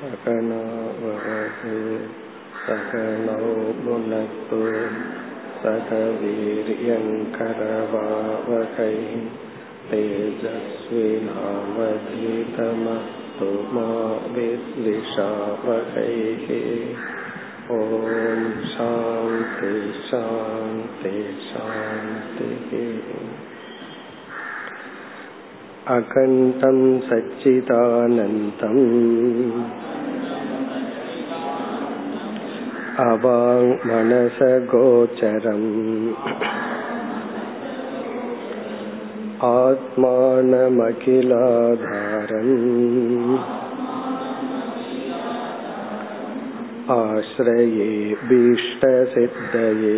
सकनावहते सकनौ भुनक्तु सह वीर्यङ्करवावहै तेजस्विनावधीतमस्तु मा विद्विषावहैः ॐ शान्ति शान्ति शान्तिः अकण्ठं सच्चिदानन्तम् अवाङ्मनसगोचरम् आत्मानमखिलाधारम् आश्रये भीष्टसिद्धये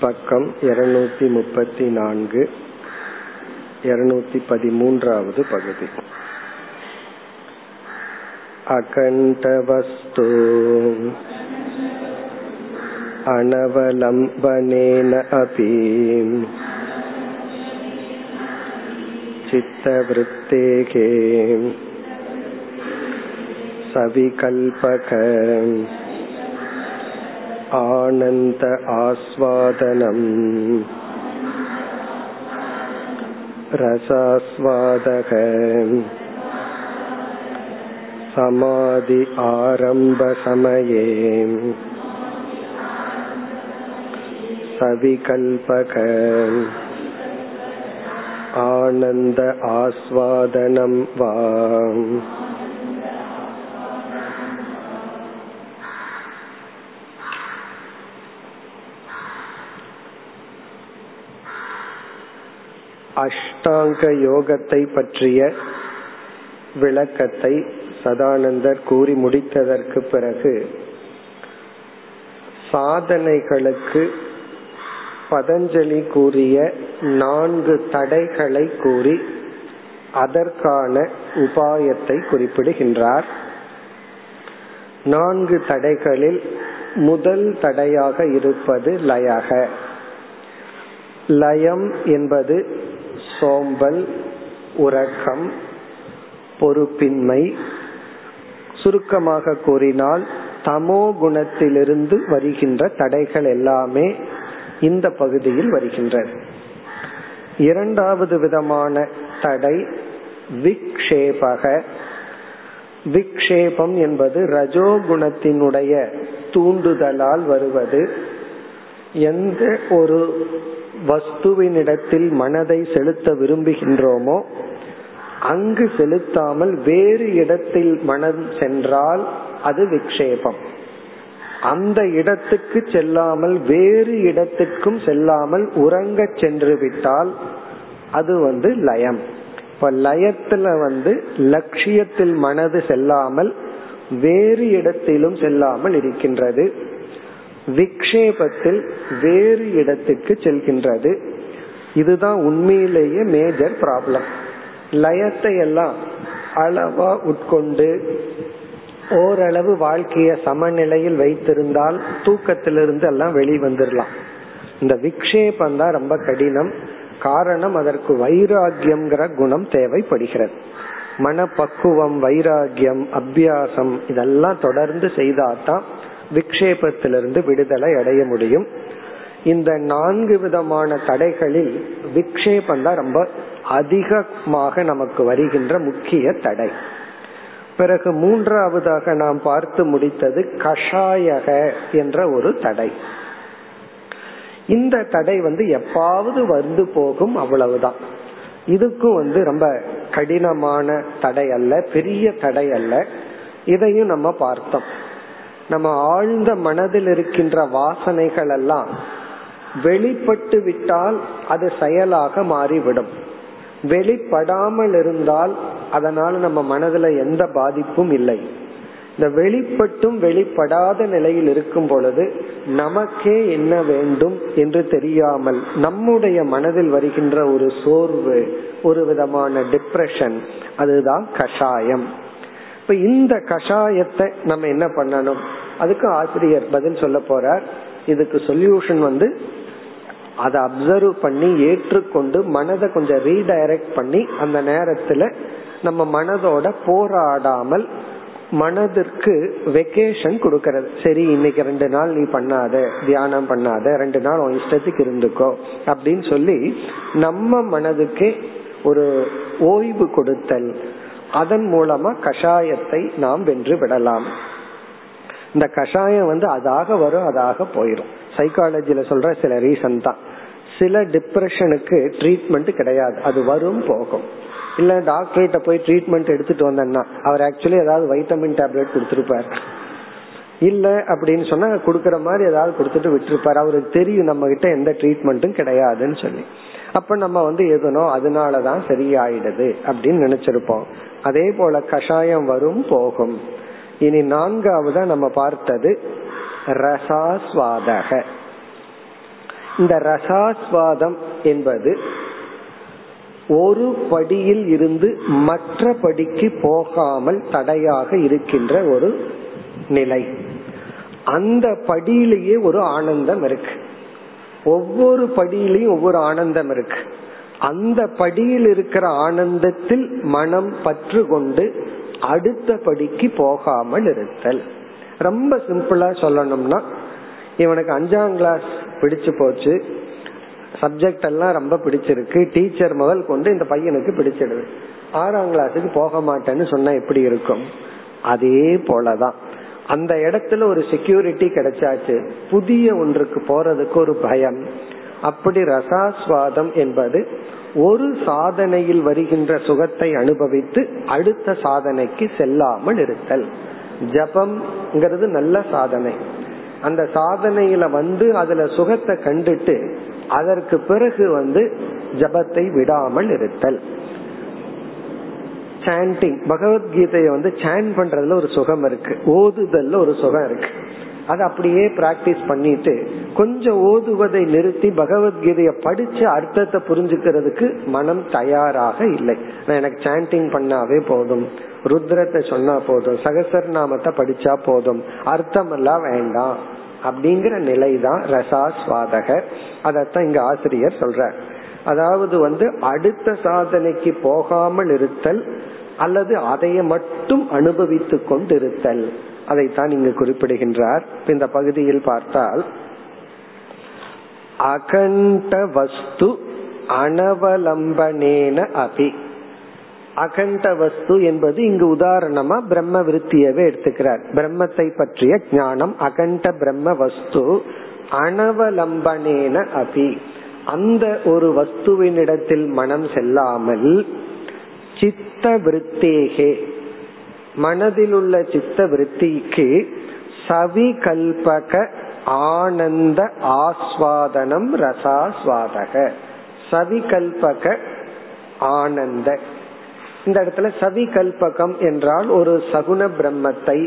பக்கம் இருநூத்தி முப்பத்தி நான்கு இருநூத்தி பதிமூன்றாவது பகுதி அகண்டவஸ்து अनवलम्बनेन अपि चित्तवृत्तेः सविकल्पक आनन्द आस्वादनम् रसास्वादः समाधि आरम्भसमये सविकल्पक आनन्द आस्वादनं वा அஷ்டாங்க யோகத்தை பற்றிய விளக்கத்தை சதானந்தர் கூறி முடித்ததற்கு பிறகு சாதனைகளுக்கு பதஞ்சலி கூறிய நான்கு தடைகளை கூறி அதற்கான உபாயத்தை குறிப்பிடுகின்றார். நான்கு தடைகளில் முதல் தடையாக இருப்பது லயக. லயம் என்பது சோம்பல் உறக்கம் பொறுப்பின்மை சுருக்கமாக கூறினால் தமோ குணத்திலிருந்து வருகின்ற தடைகள் எல்லாமே இந்த பகுதியில் வருகின்றது இரண்டாவது விதமான தடை விக்ஷேபக. விக்ஷேபம் என்பது ரஜோகுணத்தினுடைய தூண்டுதலால் வருவது. எந்த ஒரு வஸ்துவினிடத்தில் மனதை செலுத்த விரும்புகின்றோமோ அங்கு செலுத்தாமல் வேறு இடத்தில் மனம் சென்றால் அது விக்ஷேபம். அந்த இடத்துக்கு செல்லாமல் வேறு இடத்துக்கும் செல்லாமல் உறங்க சென்று விட்டால் அது வந்து லயம். இப்ப லயத்துல வந்து லட்சியத்தில் மனது செல்லாமல் வேறு இடத்திலும் செல்லாமல் இருக்கின்றது. விக்ஷேபத்தில் வேறு இடத்துக்கு செல்கின்றது. இதுதான் உண்மையிலேயே மேஜர் ப்ராப்ளம் லயத்தை எல்லாம் அளவா உட்கொண்டு ஓரளவு வாழ்க்கைய சமநிலையில் வைத்திருந்தால் தூக்கத்திலிருந்து எல்லாம் வெளிவந்துடலாம் இந்த விக்ஷேபம் தான் ரொம்ப கடினம். காரணம் அதற்கு வைராகியம்ங்கிற குணம் தேவைப்படுகிறது. மனப்பக்குவம் வைராகியம் அபியாசம் இதெல்லாம் தொடர்ந்து செய்தாதான் விக்ஷேபத்திலிருந்து விடுதலை அடைய முடியும். இந்த நான்கு விதமான தடைகளில் விக்ஷேபம் தான் ரொம்ப அதிகமாக நமக்கு வருகின்ற முக்கிய தடை. பிறகு மூன்றாவதாக நாம் பார்த்து முடித்தது கஷாயக என்ற ஒரு தடை. இந்த தடை வந்து எப்பாவது வந்து போகும் அவ்வளவுதான். இதுக்கும் வந்து ரொம்ப கடினமான தடை அல்ல பெரிய தடை அல்ல. இதையும் நம்ம பார்த்தோம். நம்ம ஆழ்ந்த மனதில் இருக்கின்ற வாசனைகள் எல்லாம் வெளிப்பட்டு விட்டால் அது செயலாக மாறிவிடும். வெளிப்படாமல் இருந்தால் அதனால நம்ம மனதுல எந்த பாதிப்பும் இல்லை. இந்த வெளிப்பட்டும் வெளிப்படாத நிலையில் இருக்கும் பொழுது நமக்கே என்ன வேண்டும் என்று தெரியாமல் நம்முடைய மனதில் வருகின்ற ஒரு சோர்வு ஒரு விதமான டிப்ரெஷன் அதுதான் கஷாயம். இப்ப இந்த கஷாயத்தை நம்ம என்ன பண்ணணும்? அதுக்கு ஆசிரியர் பதில் சொல்ல போறார். இதுக்கு சொல்யூஷன் வந்து அதை அப்சர்வ் பண்ணி ஏற்றுக்கொண்டு மனதை கொஞ்சம் ரீடைரக்ட் பண்ணி அந்த நேரத்துல நம்ம மனதோட போராடாமல் மனதிற்கு வெக்கேஷன் கொடுக்கறது. சரி இன்னைக்கு ரெண்டு நாள் நீ பண்ணாத தியானம் பண்ணாத ரெண்டு நாள் உன் இஷ்டத்துக்கு இருந்துக்கோ அப்படின்னு சொல்லி நம்ம மனதுக்கே ஒரு ஓய்வு கொடுத்தல் அதன் மூலமா கஷாயத்தை நாம் வென்று விடலாம். இந்த கஷாயம் வந்து அதாக வரும் அதாக போயிடும் சைக்காலஜில சொல்ற சில ரீசன் தான். சில டிப்ரெஷனுக்கு ட்ரீட்மெண்ட் கிடையாது. அது வரும் போகும். இல்ல டாக்டர்கிட்ட போய் ட்ரீட்மெண்ட் எடுத்துட்டு வந்தேன்னா அவர் ஆக்சுவலி ஏதாவது வைட்டமின் டேப்லெட் கொடுத்துருப்பார். இல்ல அப்படின்னு சொன்னா கொடுக்கற மாதிரி ஏதாவது கொடுத்துட்டு விட்டுருப்பாரு. அவருக்கு தெரியும் நம்ம கிட்ட எந்த ட்ரீட்மெண்ட்டும் கிடையாதுன்னு சொல்லி. அப்ப நம்ம வந்து எதுனோ அதனாலதான் சரியாயிடுது அப்படின்னு நினைச்சிருப்போம். அதே போல கஷாயம் வரும் போகும். இனி நான்காவதா நம்ம பார்த்தது ரசாஸ்வாதக. இந்த ரசாஸ்வாதம் என்பது ஒரு படியில் இருந்து மற்ற படிக்கு போகாமல் தடையாக இருக்கின்ற ஒரு நிலை. அந்த படியிலேயே ஒரு ஆனந்தம் இருக்கு. ஒவ்வொரு படியிலையும் ஒவ்வொரு ஆனந்தம் இருக்கு. அந்த படியில் இருக்கிற ஆனந்தத்தில் மனம் பற்று கொண்டு அடுத்த படிக்கு போகாமல் இருத்தல். ரொம்ப சிம்பிளா சொல்லணும்னா இவனுக்கு அஞ்சாம் கிளாஸ் பிடிச்சு போச்சு. சப்ஜெக்ட் எல்லாம் ரொம்ப பிடிச்சிருக்கு. டீச்சர் முதல் கொண்டு இந்த பையனுக்கு பிடிச்சிடுது. ஆறாம் கிளாஸுக்கு போக மாட்டேன்னு சொன்னா எப்படி இருக்கும்? அதே போலதான். அந்த இடத்துல ஒரு செக்யூரிட்டி கிடைச்சாச்சு. புதிய ஒன்றுக்கு போறதுக்கு ஒரு பயம். அப்படி ரசாஸ்வாதம் என்பது ஒரு சாதனையில் வருகின்ற சுகத்தை அனுபவித்து அடுத்த சாதனைக்கு செல்லாமல் இருத்தல். ஜபம்ங்கிறது நல்ல சாதனை. அந்த சாதனையில வந்து அதுல சுகத்தை கண்டுட்டு அதற்கு பிறகு வந்து ஜபத்தை விடாமல் இருத்தல். சாண்டிங் பகவத்கீதையை வந்து சாண்ட் பண்றதுல ஒரு சுகம் இருக்கு. ஓதுதல்ல ஒரு சுகம் இருக்கு. அதை அப்படியே பிராக்டிஸ் பண்ணிட்டு கொஞ்சம் ஓதுவதை நிறுத்தி பகவத்கீதையை படிச்சு அர்த்தத்தை புரிஞ்சுக்கிறதுக்கு மனம் தயாராக இல்லை. எனக்கு சாண்டிங் பண்ணாவே போதும். ருத்ரத்தை சொன்னா போதும். சகசர் நாமத்தை படிச்சா போதும். அர்த்தம் எல்லாம் வேண்டாம். அப்படிங்கிற நிலை தான் ரசாஸ்வாதக அதத்தான் இங்க ஆசிரியர் சொல்ற அதாவது வந்து அடுத்த சாதனைக்கு போகாமல் இருத்தல் அல்லது அதைய மட்டும் அனுபவித்து கொண்டிருத்தல். அதைத்தான் இங்கு குறிப்பிடுகின்றார். இந்த பகுதியில் பார்த்தால் அகண்ட வஸ்து அனவலம்பனேன அபி. அகண்ட வஸ்து என்பது இங்கு உதாரணமா பிரம்ம விருத்தியவே எடுத்துக்கிறார். பிரம்மத்தை பற்றிய ஞானம் அகண்ட பிரம்ம வஸ்து அனவலம்பனேன அபி. அந்த ஒரு வஸ்துவினிடத்தில் மனம் செல்லாமல் சித்த விருத்தேகே மனதில் உள்ள சித்த விருத்திக்கு சவிகல்பக ஆனந்த ஆஸ்வாதனம் ரசாஸ்வாதக. சவிகல்பக ஆனந்த. இந்த இடத்துல சவிகல்பகம் என்றால் ஒரு சகுன பிரம்மத்தை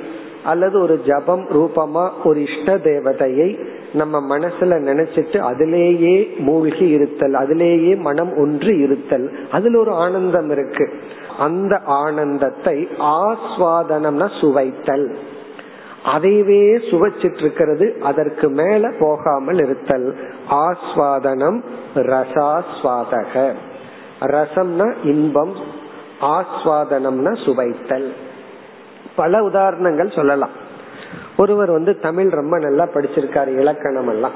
அல்லது ஒரு ஜபம் ரூபமா ஒரு இஷ்ட தேவதையை நம்ம மனசுல நினைச்சிட்டு அதிலேயே மூழ்கி இருத்தல் அதிலேயே மனம் ஒன்று இருத்தல். அதுல ஒரு ஆனந்தம் இருக்கு. அந்த ஆனந்தத்தை ஆஸ்வாதனம்னா சுவைத்தல். அதைவே சுவைச்சிட்டு இருக்கிறது அதற்கு மேல போகாமல் இருத்தல். ஆஸ்வாதனம் ரசாஸ்வாதக. ரசம்னா இன்பம் ஆஸ்வாதனம்னா சுவைத்தல். பல உதாரணங்கள் சொல்லலாம். ஒருவர் வந்து தமிழ் ரொம்ப நல்லா படிச்சிருக்காரு இலக்கணம் எல்லாம்.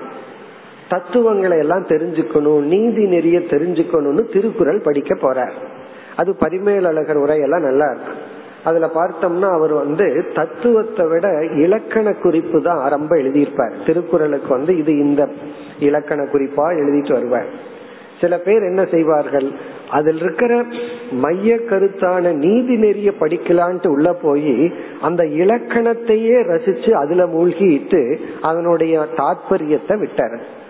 தத்துவங்களை எல்லாம் தெரிஞ்சுக்கணும் நீதி நெறிய தெரிஞ்சுக்கணும்னு திருக்குறள் படிக்க போறார். அது பரிமேலழகர் உரையெல்லாம் நல்லா இருக்கு. அதுல பார்த்தோம்னா அவர் வந்து தத்துவத்தை விட இலக்கண குறிப்பு தான் ரொம்ப எழுதியிருப்பார். திருக்குறளுக்கு வந்து இது இந்த இலக்கண குறிப்பா எழுதிட்டு வருவார். சில பேர் என்ன செய்வார்கள் அதில் இருக்கிற மைய கருத்தான நீதி நெறிய படிக்கலான்ட்டு உள்ள போய் அந்த இலக்கணத்தையே ரசிச்சு அதுல மூழ்கிட்டு அதனுடைய தாற்பயத்தை விட்டார்.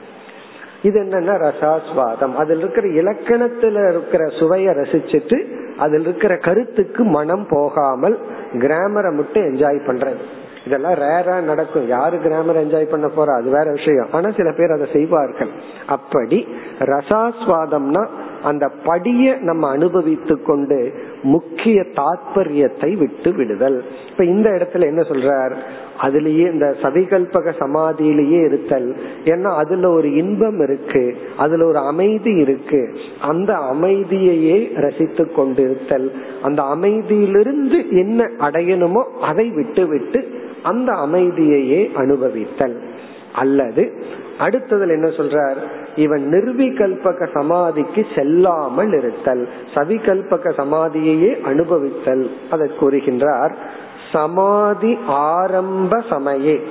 இது என்னன்னா ரசாஸ்வாதம். அதில் இருக்கிற இலக்கணத்துல இருக்கிற சுவைய ரசிச்சுட்டு அதில் இருக்கிற கருத்துக்கு மனம் போகாமல் கிராமரை மட்டும் என்ஜாய் பண்றது. இதெல்லாம் ரேரா நடக்கும். யாரு கிராமர் என்ஜாய் பண்ண போறா? அது வேற விஷயம். ஆனா சில பேர் அதை செய்வார்கள். அப்படி ரசாஸ்வாதம்னா அந்த படிய நம்ம அனுபவித்து கொண்டு முக்கிய தாற்பயத்தை விட்டு விடுதல். இப்ப இந்த இடத்துல என்ன சொல்றார்? அதுலயே இந்த சவிகல்பக சமாதியிலேயே இருத்தல். ஏன்னா அதுல ஒரு இன்பம் இருக்கு அதுல ஒரு அமைதி இருக்கு. அந்த அமைதியையே ரசித்து கொண்டிருத்தல். அந்த அமைதியிலிருந்து என்ன அடையணுமோ அதை விட்டு விட்டு அந்த அமைதியையே அனுபவித்தல். அல்லது அடுத்ததுல என்ன சொல்றார்? இவன் நிர்விகல்பக சமாதிக்கு செல்லாமல் இருத்தல் சவிகல்பக சமாதியையே அனுபவித்தல். அதை கூறுகின்றார் சமாதி ஆரம்ப சமயே.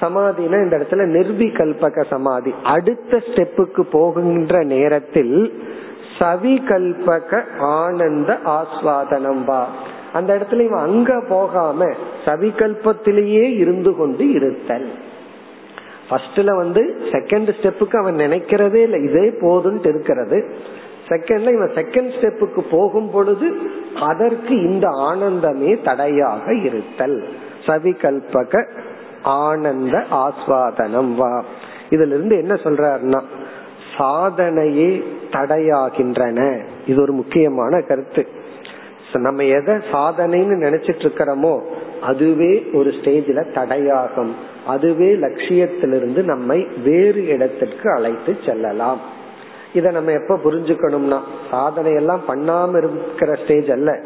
சமாதினா இந்த இடத்துல நிர்விகல்பக சமாதி. அடுத்த ஸ்டெப்புக்கு போகின்ற நேரத்தில் சவிகல்பக ஆனந்த ஆஸ்வாதனம் வா. அந்த இடத்துல இவன் அங்க போகாம சவிகல்பத்திலேயே இருந்து கொண்டு இருத்தல். ஃபர்ஸ்ட்ல வந்து செகண்ட் ஸ்டெப்புக்கு அவன் நினைக்கிறதே இல்லை இதே போதுன்ட்டு இருக்கிறது. செகண்ட்ல இவன் செகண்ட் ஸ்டெப்புக்கு போகும் பொழுது அதற்கு இந்த ஆனந்தமே தடையாக இருத்தல். சவிகல்பக ஆனந்த ஆஸ்வாதனம் வா. இதுல இருந்து என்ன சொல்றாருன்னா சாதனையே தடையாகின்றன. இது ஒரு முக்கியமான கருத்து. நம்ம எதை சாதனைன்னு நினைச்சிட்டு இருக்கிறோமோ அதுவே ஒரு ஸ்டேஜில தடையாகும். அதுவே லட்சியத்திலிருந்து நம்மை வேறு இடத்திற்கு அழைத்து செல்லலாம். இத நம்ம எப்ப புரிஞ்சுக்கணும்னா சாதனை எல்லாம் பண்ணாம இருக்கிற ஸ்டேஜ் அல்ல.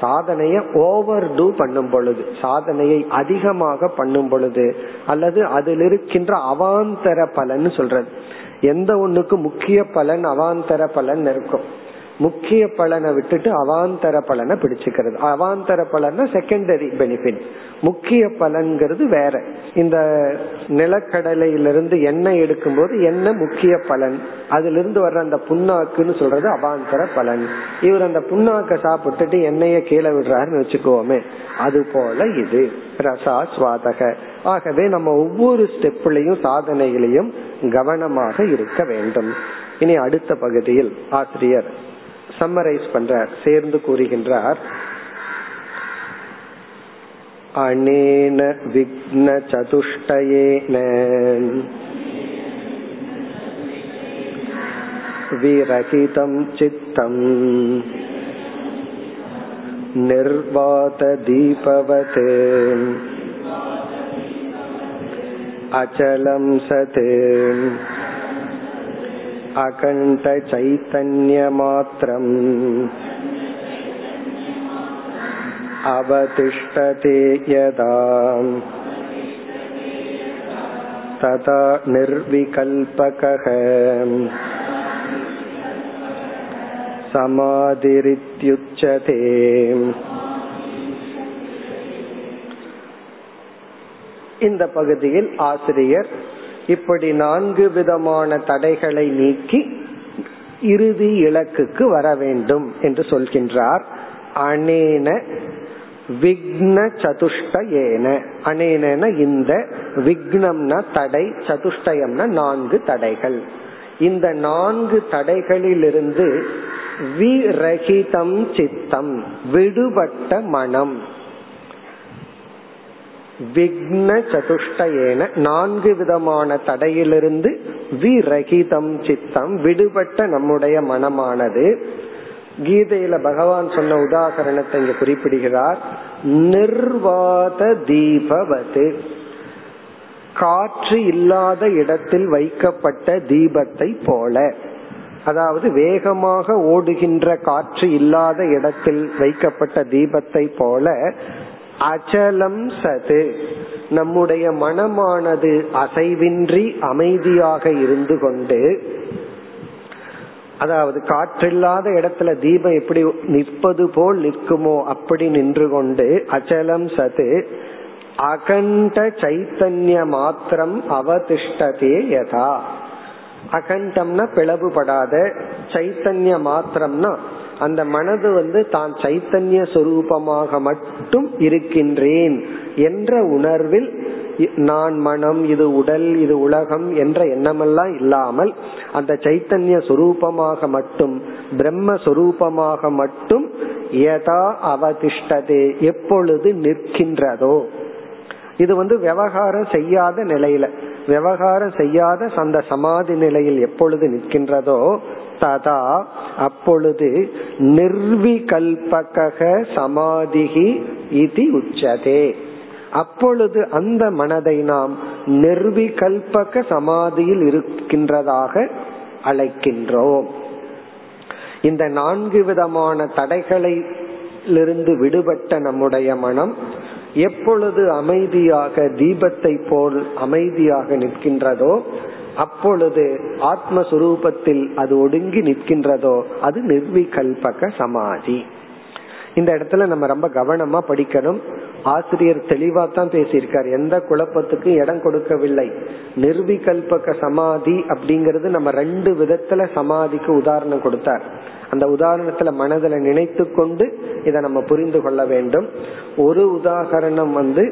சாதனைய ஓவர் டூ பண்ணும் பொழுது சாதனையை அதிகமாக பண்ணும் பொழுது அல்லது அதில் இருக்கின்ற அவாந்தர பலன் சொல்றது. எந்த ஒண்ணுக்கு முக்கிய பலன் அவாந்தர பலன் இருக்கும். முக்கிய பலனை விட்டுட்டு அவாந்தர பலனை பிடிச்சுக்கிறது. அவாந்தர பலன்னா செகண்டரி பெனிஃபிட் முக்கிய பலன்கிறது வேற. இந்த நிலக்கடலையிலிருந்து எண்ணெய் எடுக்கும்போது என்ன முக்கிய பலன்? அதுல இருந்து வர்ற அந்த புண்ணாக்குன்னு சொல்றது அவாந்தர பலன். இவர் அந்த புண்ணாக்க சாப்பிட்டுட்டு எண்ணெய கீழே விடுறாருன்னு வச்சுக்கோமே. அது போல இது. ரசா சுவாதக. ஆகவே நம்ம ஒவ்வொரு ஸ்டெப்லயும் சாதனைகளையும் கவனமாக இருக்க வேண்டும். இனி அடுத்த பகுதியில் ஆசிரியர் சம்மரைஸ் பண்றார் சேர்ந்து கூறுகின்றார் அனேன விக்ன சதுஷ்டயேன விரகிதம் சித்தம் निर्वात दीपवत् अचलं सत् अकण्ठचैतन्यमात्रम् अवतिष्ठते यदा तदा निर्विकल्पकः समाधिरित्युच्यते இந்த பகுதியில் ஆசிரியர் இப்படி நான்கு விதமான தடைகளை நீக்கி இறுதி இலக்குக்கு வர வேண்டும் என்று சொல்கின்றார். அனேன விக்ன சதுஷ்டயேன அனேன இந்த விக்னம்னா தடை சதுஷ்டயம்னா நான்கு தடைகள். இந்த நான்கு தடைகளிலிருந்து விரகிதம் சித்தம் விடுபட்ட மனம். விக்ன சதுஷ்டயேன நான்கு விதமான தடையிலிருந்து விரகிதம் சித்தம் விடுபட்ட நம்முடைய மனமானது. கீதையில பகவான் சொன்ன உதாகரணத்தை இங்க குறிப்பிடுகிறார். நிர்வாத தீபவது. காற்று இல்லாத இடத்தில் வைக்கப்பட்ட தீபத்தை போல. அதாவது வேகமாக ஓடுகின்ற காற்று இல்லாத இடத்தில் வைக்கப்பட்ட தீபத்தை போல அச்சலம் சது. நம்முடைய மனமானது அசைவின்றி அமைதியாக இருந்து கொண்டு அதாவது காற்றில்லாத இடத்துல தீபம் எப்படி நிற்பது போல் நிற்குமோ அப்படி நின்று கொண்டு அச்சலம் சது. அகண்ட சைத்தன்ய மாத்திரம் அவதிஷ்டதே யதா. அகண்டம்னா பிளவுபடாத சைத்தன்ய மாத்திரம்னா அந்த மனது வந்து தான் சைத்தன்ய சொரூபமாக மட்டும் இருக்கின்றேன் என்ற உணர்வில் நான் மனம் இது உடல் இது உலகம் என்ற எண்ணமெல்லாம் இல்லாமல் அந்த சைத்தன்ய சொரூபமாக மட்டும் பிரம்ம சொரூபமாக மட்டும் யதா அவதிஷ்டதே எப்பொழுது நிற்கின்றதோ. இது வந்து விவகாரம் செய்யாத நிலையில விவகாரம் செய்யாத அந்த சமாதி நிலையில் எப்பொழுது நிற்கின்றதோ ததா அப்பொழுது நிர்விகல்பக சமாதிகி இது உச்சதே. அப்பொழுது அந்த மனதை நாம் நிர்விகல்பக சமாதியில் இருக்கின்றதாக அழைக்கின்றோம். இந்த நான்கு விதமான தடைகளிலிருந்து விடுபட்ட நம்முடைய மனம் எப்பொழுது அமைதியாக தீபத்தை போல் அமைதியாக நிற்கின்றதோ அப்பொழுது ஆத்மஸ்வரூபத்தில் அது ஒடுங்கி நிற்கின்றதோ அது நிர்விகல்பக சமாதி. இந்த இடத்துல நம்ம ரொம்ப கவனமா படிக்கணும். ஆசிரியர் தெளிவா தான் பேசியிருக்கார். எந்த குழப்பத்துக்கும் இடம் கொடுக்கவில்லை. நிர்விகல்பக சமாதி அப்படிங்கறது நம்ம ரெண்டு விதத்துல சமாதிக்கு உதாரணம் கொடுத்தார். அந்த உதாரணத்துல மனதில் நினைத்து கொண்டு இதை நம்ம புரிந்து கொள்ள வேண்டும். ஒரு உதாகரணம் வந்து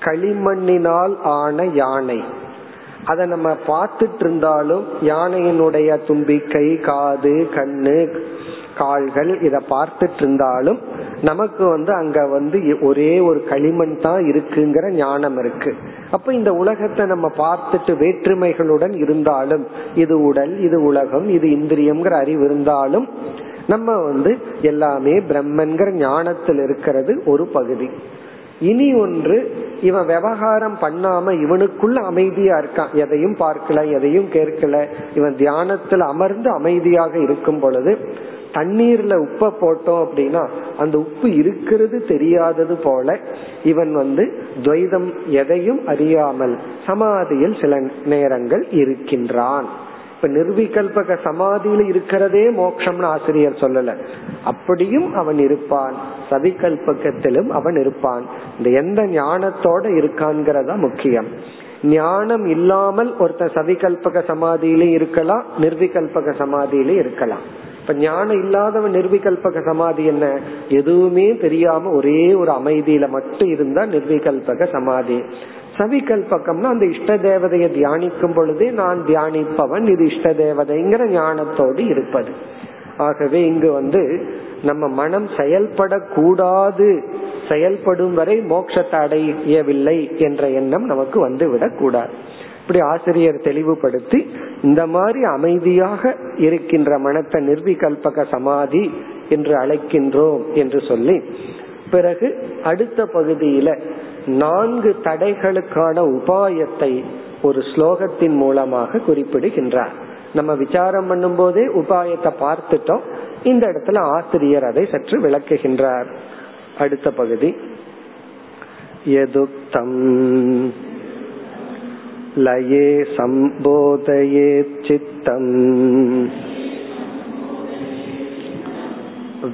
களிமண்ணினால் ஆன யானை. அதை நம்ம பார்த்துட்டு இருந்தாலும் யானையினுடைய தும்பிக்கை காது கண்ணு கால்கள் இத பார்த்துட்டு இருந்தாலும் நமக்கு வந்து அங்க வந்து ஒரே ஒரு களிமண் தான் இருக்குங்கிற ஞானம் இருக்கு. அப்ப இந்த உலகத்தை நம்ம பார்த்துட்டு வேற்றுமைகளுடன் இருந்தாலும் இது உடல் இது உலகம் இது இந்திரியம்ங்கிற அறிவு இருந்தாலும் நம்ம வந்து எல்லாமே பிரம்மன்கிற ஞானத்தில் இருக்கிறது ஒரு பகுதி. இனி ஒன்று இவன் விவகாரம் பண்ணாம இவனுக்குள்ள அமைதியா இருக்கான். எதையும் பார்க்கல எதையும் கேட்கல. இவன் தியானத்தில் அமர்ந்து அமைதியாக இருக்கும் பொழுது தண்ணீர்ல உப்ப போட்டோம் அப்படின்னா அந்த உப்பு இருக்கிறது தெரியாதது போல இவன் வந்து துவைதம் எதையும் அறியாமல் சமாதியில் சில நேரங்கள் இருக்கின்றான். இப்ப நிர்விகல்பக சமாதியில இருக்கிறதே மோக்ஷம்னு ஆசிரியர் சொல்லல. அப்படியும் அவன் இருப்பான். சவிகல்பகத்திலும் அவன் இருப்பான். இந்த எந்த ஞானத்தோட இருக்கான்கிறதா முக்கியம். ஞானம் இல்லாமல் ஒருத்தன் சவிகல்பக சமாதியிலும் இருக்கலாம் நிர்விகல்பக சமாதியிலும் இருக்கலாம். இப்ப ஞானம் இல்லாதவன் நிர்விகல்பக சமாதி என்ன? எதுவுமே தெரியாம ஒரே ஒரு அமைதியில மட்டும் இருந்தா நிர்விகல்பக சமாதி. சவிகல்பகம்னா அந்த இஷ்ட தேவதையை தியானிக்கும் பொழுதே நான் தியானிப்பவன் இது இஷ்ட தேவதைங்கிற ஞானத்தோடு இருப்பது. ஆகவே இங்கு வந்து நம்ம மனம் செயல்படக்கூடாது செயல்படும் வரை மோட்சத்தை அடையவில்லை என்ற எண்ணம் நமக்கு வந்து விடக்கூடாது இப்படி ஆசிரியர் தெளிவுபடுத்தி இந்த மாதிரி அமைதியாக இருக்கின்ற மனத்தை நிர்விகல்பக சமாதி என்று அழைக்கின்றோம் என்று சொல்லி பிறகு அடுத்த பகுதியில நான்கு தடைகளுக்கான உபாயத்தை ஒரு ஸ்லோகத்தின் மூலமாக குறிப்பிடுகின்றார் நம்ம விசாரம் பண்ணும் போதே உபாயத்தை பார்த்துட்டோம் இந்த இடத்துல ஆசிரியர் அதை சற்று விளக்குகின்றார் அடுத்த பகுதி எதுக்தம் लये सम्बोधयेच्चित्तम्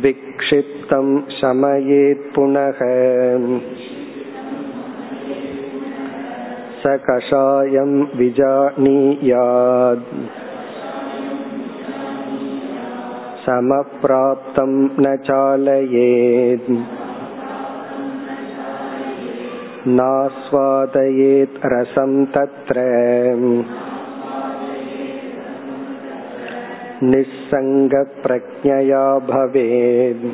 विक्षिप्तं शमयेत् पुनः स कषायं विजानीयात् समप्राप्तं न चालयेत्। नास्वादयेत् रसं तत्र। निस्सङ्गप्रज्ञया भवेत्।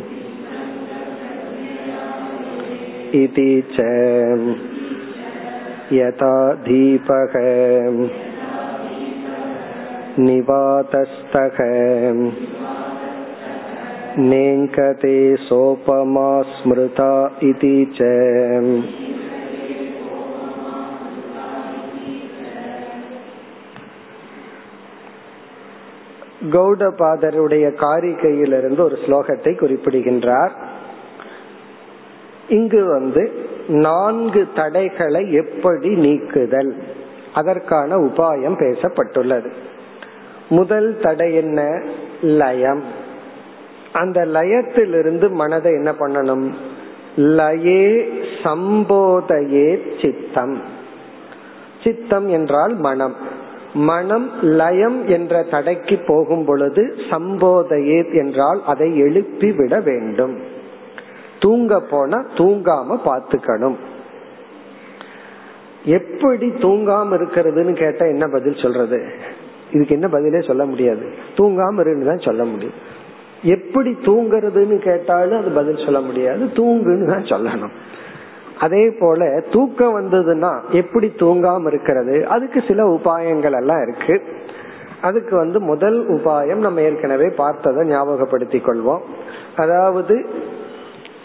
इति च। यथा दीपः निवातस्तः नेङ्कते सोपमा स्मृता इति च கௌடபாதருடைய காரிகையிலிருந்து ஒரு ஸ்லோகத்தை குறிப்பிடுகின்றார் இங்கு வந்து நான்கு தடைகளை எப்படி நீக்குதல்? அதற்கான உபாயம் பேசப்பட்டுள்ளது. முதல் தடை என்ன? லயம். அந்த லயத்திலிருந்து மனதை என்ன பண்ணணும்? லயே சம்போதையே சித்தம். சித்தம் என்றால் மனம். மனம் லயம் என்ற தடைக்கு போகும் பொழுது சம்போதையே என்றால் அதை எழுப்பி விட வேண்டும். தூங்க போனா தூங்காம பாத்துக்கணும் எப்படி தூங்காம இருக்கிறதுன்னு கேட்டா என்ன பதில் சொல்றது? இதுக்கு என்ன பதிலே சொல்ல முடியாது. தூங்காம இருக்குன்னு தான் சொல்ல முடியும். எப்படி தூங்குறதுன்னு கேட்டாலும் அது பதில் சொல்ல முடியாது. தூங்குன்னு தான் சொல்லணும். அதே போல தூக்கம் வந்ததுன்னா எப்படி தூங்காம இருக்கிறது? அதுக்கு சில உபாயங்கள் எல்லாம் இருக்கு. அதுக்கு வந்து முதல் உபாயம் நம்ம ஏற்கனவே பார்த்ததை ஞாபகப்படுத்திக் கொள்வோம். அதாவது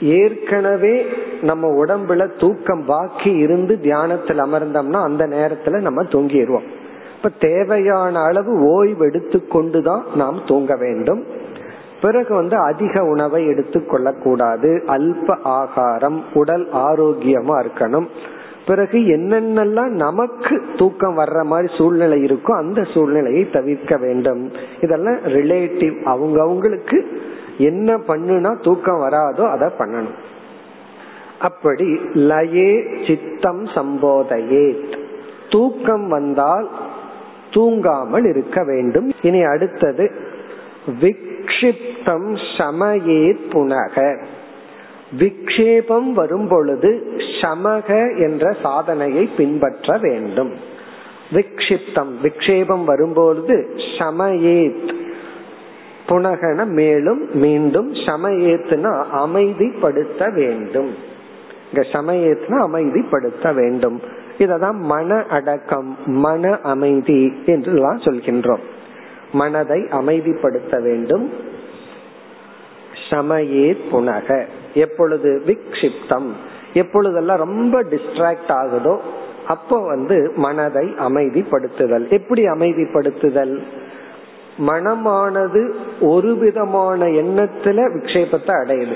ஏற்கனவே நம்ம உடம்புல தூக்கம் பாக்கி இருந்து தியானத்தில் அமர்ந்தோம்னா அந்த நேரத்துல நம்ம தூங்கிடுவோம். இப்ப தேவையான அளவு ஓய்வு எடுத்துக்கொண்டுதான் நாம் தூங்க வேண்டும். பிறகு வந்து அதிக உணவை எடுத்துக்கொள்ள கூடாது அல்ப ஆகாரம் உடல் ஆரோக்கியமா இருக்கணும். பிறகு என்னென்னலாம் நமக்கு தூக்கம் வர்ற மாதிரி சூழ்நிலை இருக்கோ அந்த சூழ்நிலையை தவிர்க்க வேண்டும். இதெல்லாம் ரிலேட்டிவ் அவங்க அவங்களுக்கு என்ன பண்ணுனா தூக்கம் வராதோ அதை பண்ணணும். அப்படி லயே சித்தம் சம்போதையே தூக்கம் வந்தால் தூங்காமல் இருக்க வேண்டும். இனி அடுத்தது விக்ஷிப்தம் சமயேத் புனக. விக்ஷேபம் வரும் பொழுது சமக என்ற சாதனையை பின்பற்ற வேண்டும். விக்ஷிப்தம் விக்ஷேபம் வரும்பொழுது சமயேத். புனகன மேலும் மீண்டும் சமயத்துனா அமைதிப்படுத்த வேண்டும். இங்க சமயத்துனா அமைதிப்படுத்த வேண்டும். இததான் மன அடக்கம் மன அமைதி என்றுலாம் சொல்கின்றோம். மனதை அமைதிப்படுத்த வேண்டும். சமயே புனக. எப்பொழுது விக்ஷிப்தம் எப்பொழுதெல்லாம் ரொம்ப டிஸ்ட்ராக்ட் ஆகுதோ அப்போ வந்து மனதை அமைதிப்படுத்துதல். எப்படி அமைதிப்படுத்துதல்? மனமானது ஒரு விதமான எண்ணத்துல விக்ஷேபத்தை அடையுது.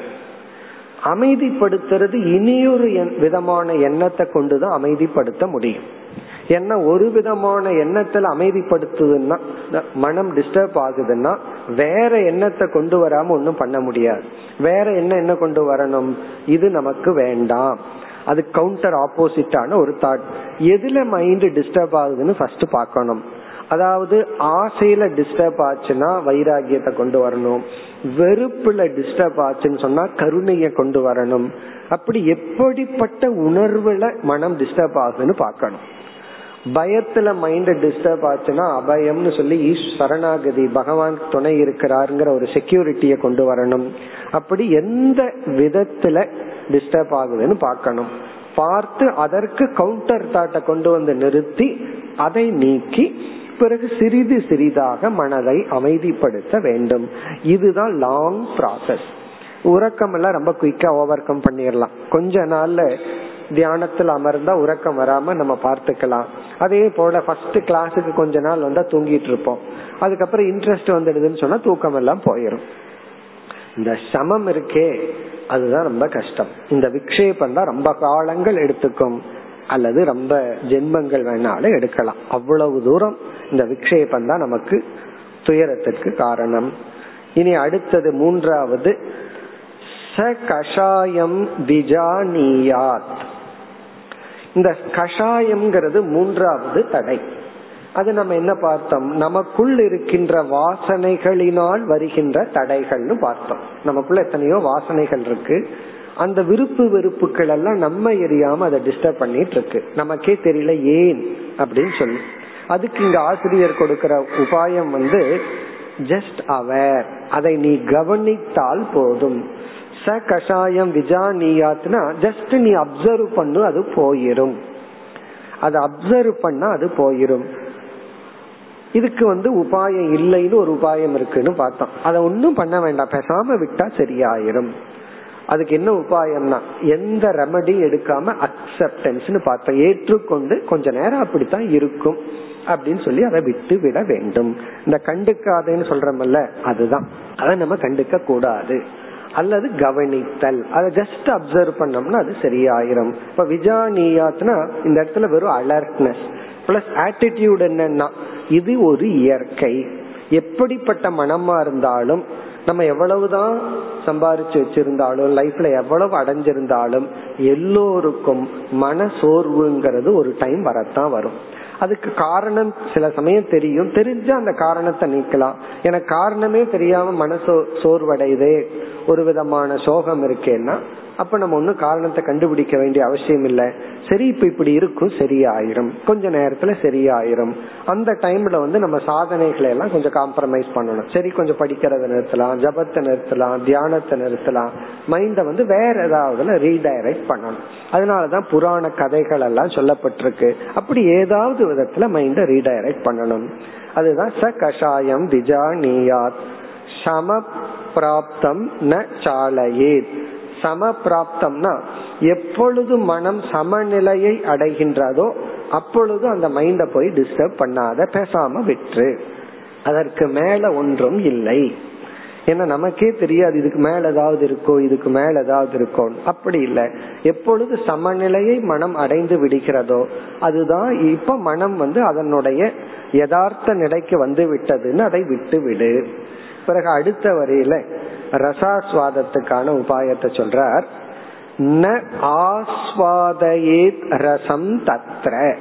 அமைதிப்படுத்துறது இனியொரு விதமான எண்ணத்தை கொண்டுதான் அமைதிப்படுத்த முடியும். என்ன ஒரு விதமான எண்ணத்துல அமைதிப்படுத்துதுன்னா மனம் டிஸ்டர்ப் ஆகுதுன்னா வேற எண்ணத்தை கொண்டு வராம ஒன்னும் பண்ண முடியாது. வேற என்ன என்ன கொண்டு வரணும்? இது நமக்கு வேண்டாம். அது கவுண்டர் ஆப்போசிட்டான ஒரு தாட் எதுல மைண்ட் டிஸ்டர்ப் ஆகுதுன்னு ஃபர்ஸ்ட் பார்க்கணும். அதாவது ஆசையில டிஸ்டர்ப் ஆச்சுன்னா வைராகியத்தை கொண்டு வரணும். வெறுப்புல டிஸ்டர்ப் ஆச்சுன்னு சொன்னா கருணைய கொண்டு வரணும். அப்படி எப்படிப்பட்ட உணர்வுல மனம் டிஸ்டர்ப் ஆகுதுன்னு பார்க்கணும். பயத்துல மைண்ட் டிஸ்டர்ப் ஆச்சுன்னா அபயம்னு சொல்லி சரணாகதி பகவான் துணை இருக்கிறாருங்கிற ஒரு செக்யூரிட்டிய கொண்டு வரணும். அப்படி எந்த விதத்துல டிஸ்டர்ப் ஆகுதுன்னு பார்க்கணும். பார்த்து அதற்கு கவுண்டர் தாட்டை கொண்டு வந்து நிறுத்தி அதை நீக்கி பிறகு சிறிது சிறிதாக மனதை அமைதிப்படுத்த வேண்டும். இதுதான் லாங் ப்ராசஸ் உறக்கம் எல்லாம் ரொம்ப குயிக்கா ஓவர் கம் பண்ணிடலாம் கொஞ்ச நாள்ல தியானத்தில் அமர்ந்தா உறக்கம் வராம நம்ம பார்த்துக்கலாம். அதே போல ஃபர்ஸ்ட் கிளாஸுக்கு கொஞ்ச நாள் வந்தா தூங்கிட்டு இருப்போம். அதுக்கப்புறம் இன்ட்ரெஸ்ட் வந்துடுதுன்னு சொன்னா தூக்கம் எல்லாம் போயிடும் இந்த சமம் இருக்கே அதுதான் ரொம்ப கஷ்டம். இந்த விக்ஷேபம் தான் ரொம்ப காலங்கள் எடுத்துக்கும். அல்லது ரொம்ப ஜென்மங்கள் வேணாலும் எடுக்கலாம். அவ்வளவு தூரம் இந்த விக்ஷேபம் தான் நமக்கு துயரத்திற்கு காரணம். இனி அடுத்தது மூன்றாவது ச கஷாயம் விஜானியாத். இந்த கஷாயம்ங்கிறது மூன்றாவது தடை. அது நம்ம என்ன பார்த்தோம்? நமக்குள் இருக்கின்ற வாசனைகளினால் வருகின்ற தடைகள்னு பார்த்தோம். நமக்குள்ள எத்தனையோ வாசனைகள் இருக்கு. அந்த விருப்பு வெறுப்புகள் எல்லாம் நம்ம எரியாம அதை டிஸ்டர்ப் பண்ணிட்டு இருக்கு. நமக்கே தெரியல ஏன் அப்படின்னு சொல்லி. அதுக்கு இங்க ஆசிரியர் கொடுக்கிற உபாயம் வந்து ஜஸ்ட் அவேர் அதை நீ கவனித்தால் போதும். ச கஷாயம் விஜா நீயாத்னா ஜஸ்ட் நீ அப்சர்வ் பண்ணு அது போயிரும். அதை அப்சர்வ் பண்ணா அது போயிரும். இதுக்கு வந்து உபாயம் இல்லைன்னு ஒரு உபாயம் இருக்குன்னு பார்த்தோம். அதை ஒன்றும் பண்ண வேண்டாம். பேசாம விட்டா சரியாயிரும். அதுக்கு என்ன உபாயம்னா எந்த ரெமடி எடுக்காம அக்செப்டன்ஸ் பார்த்தோம். ஏற்றுக்கொண்டு கொஞ்ச நேரம் அப்படித்தான் இருக்கும். அப்படின்னு சொல்லி அதை விட்டு விட வேண்டும். இந்த கண்டுக்காதேன்னு சொல்றமல்ல அதுதான். அதை நம்ம கண்டுக்க கூடாது. அல்லது கவனித்தல். அதை ஜஸ்ட் அப்சர்வ் பண்ணோம்னா அது சரியாயிரும். இப்ப விஜானியாத்னா இந்த இடத்துல வெறும் அலர்ட்னஸ் பிளஸ் ஆட்டிடியூட் என்னன்னா இது ஒரு இயற்கை. எப்படிப்பட்ட மனமா இருந்தாலும் நம்ம எவ்வளவுதான் சம்பாரிச்சு வச்சிருந்தாலும் லைஃப்ல எவ்வளவு அடைஞ்சிருந்தாலும் எல்லோருக்கும் மன சோர்வுங்கிறது ஒரு டைம் வரத்தான் வரும். அதுக்கு காரணம் சில சமயம் தெரியும். தெரிஞ்சா அந்த காரணத்தை நீக்கலாம். எனக்கு காரணமே தெரியாம மனசோ சோர்வடையுதே. ஒரு விதமான சோகம் இருக்கேன்னா அப்ப நம்ம ஒன்னும் காரணத்தை கண்டுபிடிக்க வேண்டிய அவசியம் இல்லை. சரி இப்ப இப்படி இருக்கும் சரியாயிரும். கொஞ்ச நேரத்துல சரியாயிரும். அந்த டைம்ல வந்து நம்ம சாதனைகளை எல்லாம் கொஞ்சம் காம்ப்ரமைஸ் பண்ணணும். சரி கொஞ்சம் படிக்கிறத நிறுத்தலாம் ஜபத்தை நிறுத்தலாம் தியானத்தை நிறுத்தலாம். மைண்ட வந்து வேற ஏதாவதுல ரீடைரக்ட் பண்ணணும். அதனாலதான் புராண கதைகள் எல்லாம் சொல்லப்பட்டிருக்கு. அப்படி ஏதாவது விதத்துல மைண்ட ரீடைரக்ட் பண்ணணும். அதுதான் ச கஷாயம் திஜா நீயாத் சம பிராப்தம் ந சாலையேத். சம பிராப்தம்னா எப்பொழுது மனம் சமநிலையை அடைகின்றதோ அப்பொழுது அந்த மைண்ட போய் டிஸ்டர்ப் பண்ணாத பேசாம விற்று அதற்கு மேல ஒன்றும் இல்லை. ஏன்னா நமக்கே தெரியாது இதுக்கு மேல ஏதாவது இருக்கோ இதுக்கு மேல ஏதாவது இருக்கோ அப்படி இல்லை. எப்பொழுது சமநிலையை மனம் அடைந்து விடுகிறதோ அதுதான் இப்ப மனம் வந்து அதனுடைய யதார்த்த நிலைக்கு வந்து விட்டதுன்னு அதை விட்டு விடு பிறகு அடுத்த வரையில ரசாஸ்வாதத்துக்கான உபாயத்தை சொல்றார். ந ஆஸ்வாதயேத் ரசம் தத்ர.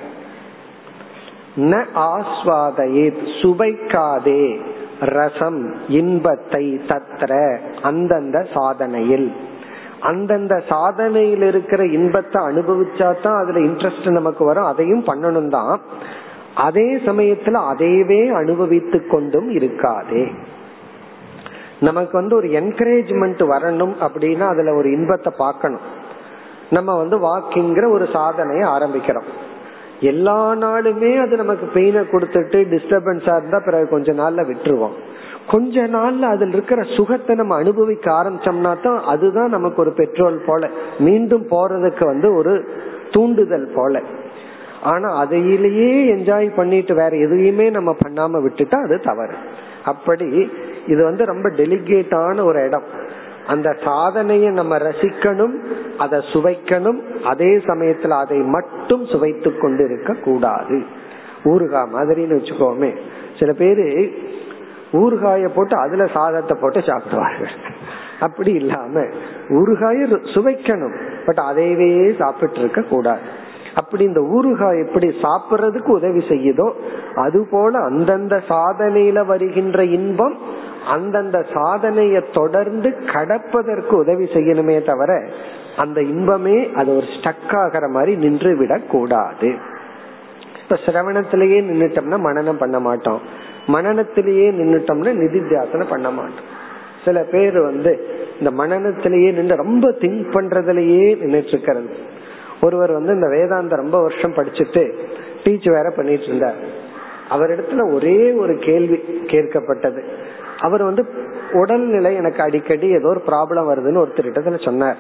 ந ஆஸ்வாதயேத் சுவைக்காதே ரசம் இன்பத்தை தத்ர அந்தந்த சாதனையில். அந்தந்த சாதனையில் இருக்கிற இன்பத்தை அனுபவிச்சா தான் அதுல இன்ட்ரெஸ்ட் நமக்கு வரும் அதையும் பண்ணணும் தான் அதே சமயத்துல அதையவே அனுபவித்து கொண்டும் இருக்காதே. நமக்கு வந்து ஒரு என்கரேஜ்மெண்ட் வரணும் அப்படின்னா அதுல ஒரு இன்பத்தை பார்க்கணும். நம்ம வந்து வாக்கிங்கிற ஒரு சாதனையை ஆரம்பிக்கிறோம். எல்லா நாளுமே அது நமக்கு பெயினை கொடுத்துட்டு டிஸ்டர்பன்ஸா இருந்தா பிறகு கொஞ்ச நாள்ல விட்டுருவோம். கொஞ்ச நாள்ல அதில் இருக்கிற சுகத்தை நம்ம அனுபவிக்க ஆரம்பிச்சோம்னா தான் அதுதான் நமக்கு ஒரு பெட்ரோல் போல. மீண்டும் போறதுக்கு வந்து ஒரு தூண்டுதல் போல. ஆனா அதையிலேயே என்ஜாய் பண்ணிட்டு வேற எதையுமே நம்ம பண்ணாம விட்டுட்டா அது தவறு. அப்படி இது வந்து ரொம்ப டெலிகேட்டான ஒரு இடம். அந்த சாதனையை நம்ம ரசிக்கணும் அதை சுவைக்கணும் அதே சமயத்துல அதை மட்டும் சுவைத்து கொண்டு இருக்க கூடாது. ஊறுகாய் மாதிரின்னு வச்சுக்கோமே. சில பேரு ஊறுகாய போட்டு அதுல சாதத்தை போட்டு சாப்பிடுவார்கள். அப்படி இல்லாம ஊறுகாய சுவைக்கணும் பட் அதையவே சாப்பிட்டு இருக்க கூடாது. அப்படி இந்த ஊறுகாய் எப்படி சாப்பிட்றதுக்கு உதவி செய்யுதோ அது போல அந்தந்த சாதனையில வருகின்ற இன்பம் அந்தந்த சாதனைய தொடர்ந்து கடப்பதற்கு உதவி செய்யணுமே தவிர அந்த இன்பமே அது ஒரு ஸ்டக் ஆகிற மாதிரி நின்று விடக் கூடாது இப்ப சிரவணத்திலேயே நின்றுட்டோம்னா மனநம் பண்ண மாட்டோம். மனநத்திலேயே நின்றுட்டோம்னா நிதித்தியாசனம் பண்ண மாட்டோம். சில பேர் வந்து இந்த மனநத்திலேயே நின்று ரொம்ப திங்க் பண்றதுலயே நின்றுட்டு இருக்கிறது ஒருவர் வந்து இந்த வேதாந்த ரொம்ப வருஷம் படிச்சுட்டு டீச் வேற பண்ணிட்டு இருந்தார். அவரிடத்துல ஒரே ஒரு கேள்வி கேட்கப்பட்டது. அவர் வந்து உடல்நிலை எனக்கு அடிக்கடி ஏதோ ஒரு ப்ராப்ளம் வருதுன்னு ஒருத்தர் சொன்னார்.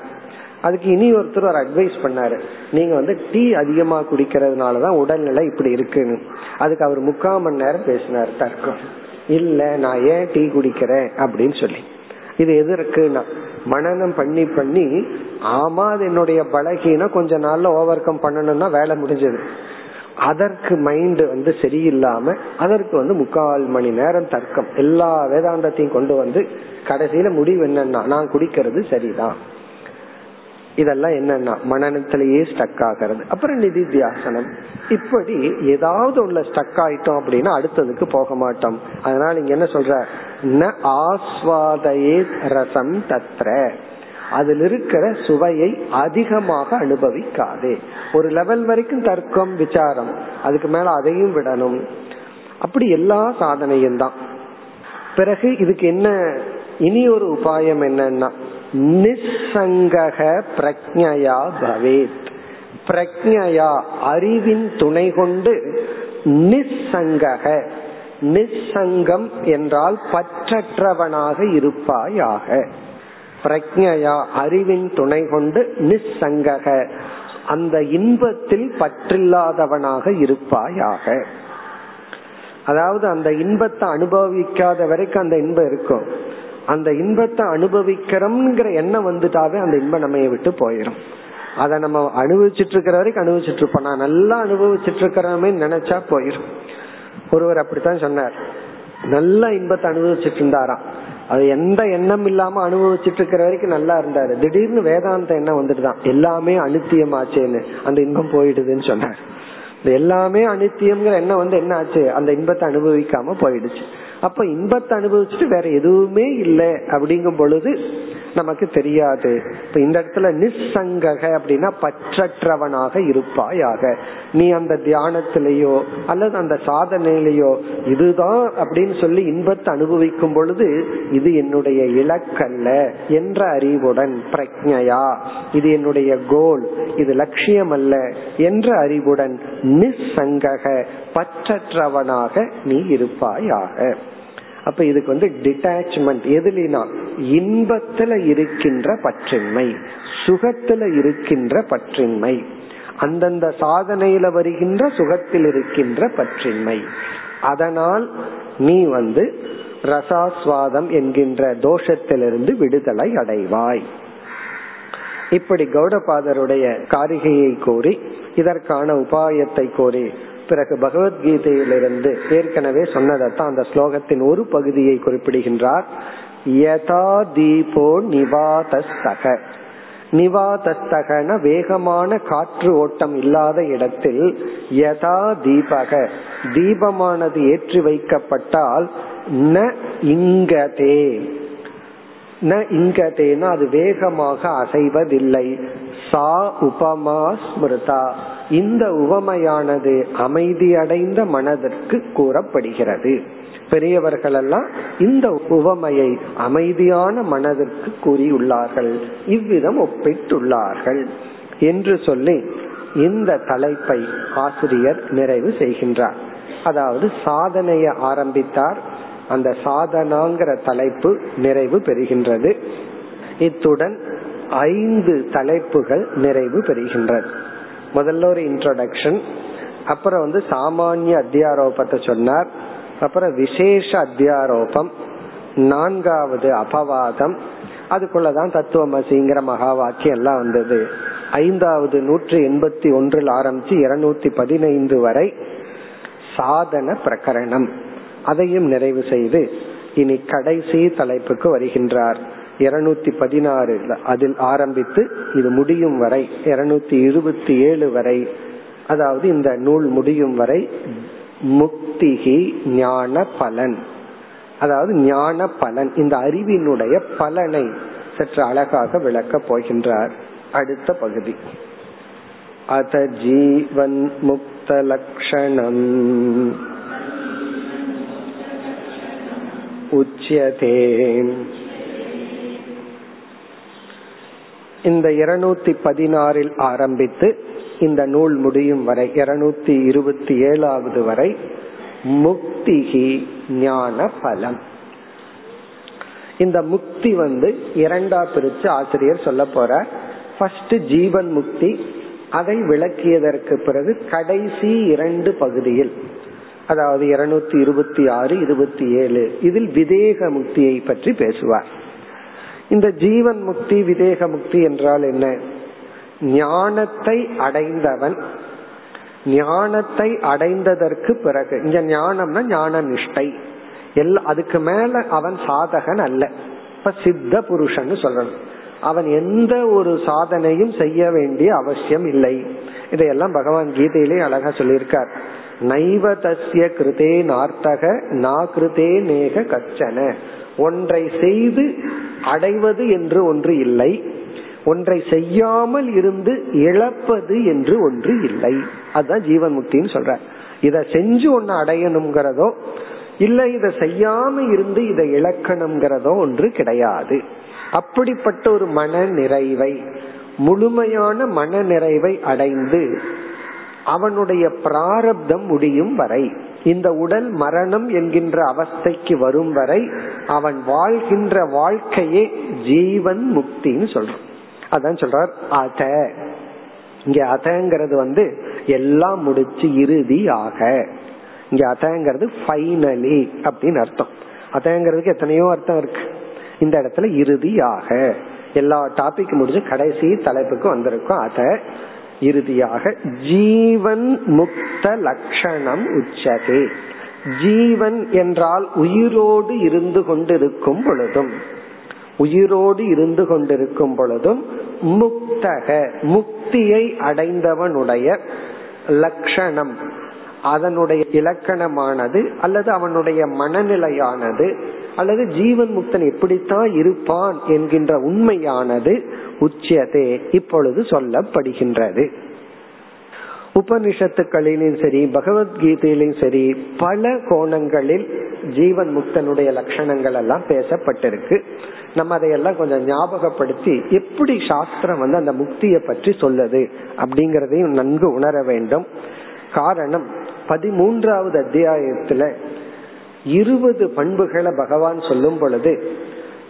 அதுக்கு இனி ஒருத்தர் ஒரு அட்வைஸ் பண்ணாரு. நீங்க வந்து டீ அதிகமா குடிக்கிறதுனாலதான் உடல்நிலை இப்படி இருக்குன்னு. அதுக்கு அவர் முக்கால் மணி நேரம் பேசினார் தர்க்கம். இல்ல நான் ஏன் டீ குடிக்கிறேன்? அப்படின்னு சொல்லி. இது எது இருக்குன்னா மனநம் பண்ணி பண்ணி ஆமா அது என்னுடைய பலகீனம் கொஞ்ச நாள்ல ஓவர் கம் பண்ணணும்னா வேலை முடிஞ்சது. அதற்கு மைண்ட் வந்து சரியில்லாம அதற்கு வந்து முக்கால் மணி நேரம் தர்க்கம். எல்லா வேதாந்தத்தையும் கொண்டு வந்து கடைசியில முடிவு என்னன்னா நான் குடிக்கிறது சரிதான். இதெல்லாம் என்னன்னா மனநத்திலேயே ஸ்டக் ஆகிறது. அப்புறம் நிதித்தியாசனம் இப்படி ஏதாவது உள்ள ஸ்டக் ஆயிட்டோம் அப்படின்னா அடுத்ததுக்கு போக மாட்டோம். அதனால இங்க என்ன சொல்ற? ந ஆஸ்வாதையே ரசம் தத்ர. அதில் இருக்கிற சுவையை அதிகமாக அனுபவிக்காதே. ஒரு லெவல் வரைக்கும் தர்க்கம் விசாரம். அதுக்கு மேல அதையும் விடணும். அப்படி எல்லா சாதனையும் தான். பிறகு இதுக்கு என்ன இனி ஒரு உபாயம் என்னன்னா நிசங்கக பிரக்ஞயா பவேத். பிரக்ஞயா அறிவின் துணை கொண்டு நிசங்கக நிசங்கம் என்றால் பற்றற்றவனாக இருப்பாயாக. பிரக்ஞையா அறிவின் துணை கொண்டு நிசங்கக அந்த இன்பத்தில் பற்றில்லாதவனாக இருப்பாயாக. அதாவது அந்த இன்பத்தை அனுபவிக்காத வரைக்கும் அந்த இன்பம் இருக்கும். அந்த இன்பத்தை அனுபவிக்கிறோம்ங்கிற எண்ணம் வந்துட்டாவே அந்த இன்பம் நம்ம விட்டு போயிடும் அதை நம்ம அனுபவிச்சுட்டு இருக்கிற வரைக்கும் அனுபவிச்சுட்டு இருப்போம் நான் நல்லா அனுபவிச்சுட்டு இருக்கிறோமே நினைச்சா போயிடும் ஒருவர் அப்படித்தான் சொன்னார். நல்ல இன்பத்தை அனுபவிச்சுட்டு இருந்தாராம் அது எந்த எண்ணம் இல்லாம அனுபவிச்சுட்டு இருக்கிற வரைக்கும் நல்லா இருந்தாரு. திடீர்னு வேதாந்த எண்ணம் வந்துட்டுதான். எல்லாமே அனுத்தியமாச்சேன்னு அந்த இன்பம் போயிடுதுன்னு சொன்னார். எல்லாமே அனித்தியம்ங்கிற எண்ணம் வந்து என்ன ஆச்சு? அந்த இன்பத்தை அனுபவிக்காம போயிடுச்சு. அப்ப இன்பத்தை அனுபவிச்சுட்டு வேற எதுவுமே இல்லை அப்படிங்கும் பொழுது நமக்கு தெரியாது. இப்ப இந்த இடத்துல நிசங்கக அப்படின்னா பற்றற்றவனாக இருப்பாயாக. நீ அந்த தியானத்திலேயோ அல்லது அந்த சாதனையிலேயோ இதுதான் அப்படின்னு சொல்லி இன்பத்தை அனுபவிக்கும் பொழுது இது என்னுடைய இலக்கல்ல என்ற அறிவுடன் பிரக்ஞையா இது என்னுடைய கோல் இது லட்சியம் அல்ல என்ற அறிவுடன் நிசங்கக பற்றற்றவனாக நீ இருப்பாயாக. அப்ப இதுக்கு வந்து டிட்டாச்மெண்ட் எதுலினா இன்பத்துல இருக்கின்ற பற்றின்மை சுகத்துல இருக்கின்ற பற்றின்மை. அந்தந்த சாதனையில வருகின்ற சுகத்தில் இருக்கின்ற பற்றின்மை. அதனால் நீ வந்து ரசாஸ்வாதம் என்கின்ற தோஷத்திலிருந்து விடுதலை அடைவாய். இப்படி கௌடபாதருடைய காரிகையை கோரி இதற்கான உபாயத்தை கோரி பிறகு பகவத்கீதையிலிருந்து ஏற்கனவே சொன்னதைத்தான் அந்த ஸ்லோகத்தின் ஒரு பகுதியை குறிப்பிடுகின்றார். யதா தீபோ நிவாதஸ்தக. நிவாதஸ்தகன வேகமான காற்று ஓட்டம் இல்லாத இடத்தில் யதா தீபக. தீபமானது ஏற்றி வைக்கப்பட்டால் ந இங்கதே. ந இங்கதேனா அது வேகமாக அசைவதில்லை. சா உபமா ஸ்மிருதா. இந்த உவமையானது அமைதியடைந்த மனதிற்கு கூறப்படுகிறது. பெரியவர்கள் எல்லாம் இந்த உவமையை அமைதியான மனதிற்கு கூறியுள்ளார்கள். இவ்விதம் ஒப்பிட்டுள்ளார்கள். என்று சொல்லி இந்த தலைப்பை ஆசிரியர் நிறைவு செய்கின்றார். அதாவது சாதனையை ஆரம்பித்தார். அந்த சாதனாங்கிற தலைப்பு நிறைவு பெறுகின்றது. இத்துடன் ஐந்து தலைப்புகள் நிறைவு பெறுகின்றது. முதல்ல ஒரு இன்ட்ரோடக்ஷன் அப்புறம் வந்து சாமானிய அத்தியாரோபத்தை சொன்னார் அப்புறம் விசேஷ அத்தியாரோபம் நான்காவது அபவாதம் அதுக்குள்ளதான் தத்துவமசிங்கிற மகா வாக்கியம் எல்லாம் வந்தது. ஐந்தாவது நூற்றி எண்பத்தி ஒன்றில் ஆரம்பிச்சு இருநூத்தி பதினைந்து வரை சாதன பிரகரணம். அதையும் நிறைவு செய்து இனி கடைசி தலைப்புக்கு வருகின்றார். இருநூத்தி பதினாறு அதில் ஆரம்பித்து இது முடியும் வரை இருநூத்தி இருபத்தி ஏழு வரை அதாவது இந்த நூல் முடியும் வரை முக்திகி ஞான பலன். அதாவது ஞான பலன் இந்த அறிவினுடைய பலனை சற்று அழகாக விளக்கப் போகின்றார். அடுத்த பகுதி. அத ஜீவன் முக்த லக்ஷணம். உச்சியதே இந்த இருநூத்தி பதினாறில் ஆரம்பித்து இந்த நூல் முடியும் வரை இருநூத்தி இருபத்தி ஏழாவது வரை முக்திகி ஞான பலம். இந்த முக்தி வந்து இரண்டா பிரிச்சு ஆசிரியர் சொல்ல போற ஃபர்ஸ்ட் ஜீவன் முக்தி அதை விளக்கியதற்கு பிறகு கடைசி இரண்டு பகுதியில் அதாவது இருநூத்தி இருபத்தி ஆறு இருபத்தி ஏழு இதில் விதேக முக்தியை பற்றி பேசுவார். இந்த ஜீவன் முக்தி விதேக முக்தி என்றால் என்ன? ஞானத்தை அடைந்தவன் ஞானத்தை அடைந்ததற்கு பிறகு இங்க ஞானம்னா ஞான நிஷ்டை எல்லா அதுக்கு மேல அவன் சாதகன் அல்ல. இப்ப சித்த புருஷன் சொல்லணும். அவன் எந்த ஒரு சாதனையும் செய்ய வேண்டிய அவசியம் இல்லை. இதையெல்லாம் பகவான் கீதையிலே அழகா சொல்லியிருக்கார். நைவ தஸ்ய கிருதே நார்த்தக நா கிருதே நேக கச்சன. ஒன்றை செய்து அடைவது என்று ஒன்று இல்லை. ஒன்றை செய்யாமல் இருந்து இழப்பது என்று ஒன்று இல்லை. அதுதான் ஜீவன் முக்தின்னு சொல்ற இத செஞ்சு ஒன்னு அடையணுங்கிறதோ இல்ல இத செய்யாம இருந்து இதை இழக்கணுங்கிறதோ ஒன்று கிடையாது. அப்படிப்பட்ட ஒரு மன நிறைவை முழுமையான மன நிறைவை அடைந்து அவனுடைய பிராரப்தம் முடியும் வரை இந்த உடல் மரணம் என்கின்ற அவஸ்தைக்கு வரும் வரை அவன் வாழ்கின்ற வாழ்க்கையே ஜீவன் முக்தின்னு சொல்றான். அதான் சொல்றார் அத. இங்க அதங்கிறது வந்து எல்லாம் முடிச்சு இறுதியாக இங்க அதங்கிறது ஃபைனலி அப்படின்னு அர்த்தம். அதங்கிறதுக்கு எத்தனையோ அர்த்தம் இருக்கு. இந்த இடத்துல இறுதியாக எல்லா டாபிக் முடிஞ்சு கடைசி தலைப்புக்கு வந்திருக்கும் அத. இறுதியாக ஜீவன் முக்த லட்சணம் உச்சதே. ஜீவன் என்றால் உயிரோடு இருந்து கொண்டிருக்கும் பொழுதும் உயிரோடு இருந்து கொண்டிருக்கும் பொழுதும் முக்தக முக்தியை அடைந்தவனுடைய லட்சணம் அதனுடைய இலக்கணமானது அல்லது அவனுடைய மனநிலையானது அல்லது ஜீவன் முக்தன் எப்படித்தான் இருப்பான் என்கின்ற உண்மையானது உச்சியதே இப்பொழுது சொல்லப்படுகின்றது. உபனிஷத்துக்களிலும் சரி பகவத்கீதையிலும் சரி பல கோணங்களில் ஜீவன் முக்தனுடைய லட்சணங்கள் எல்லாம் பேசப்பட்டிருக்கு. நம்ம அதையெல்லாம் கொஞ்சம் ஞாபகப்படுத்தி எப்படி சாஸ்திரம் வந்து அந்த முக்தியை பற்றி சொல்லுது அப்படிங்கறதையும் நன்கு உணர வேண்டும். காரணம் பதிமூன்றாவது அத்தியாயத்துல இருபது பண்புகளை பகவான் சொல்லும் பொழுது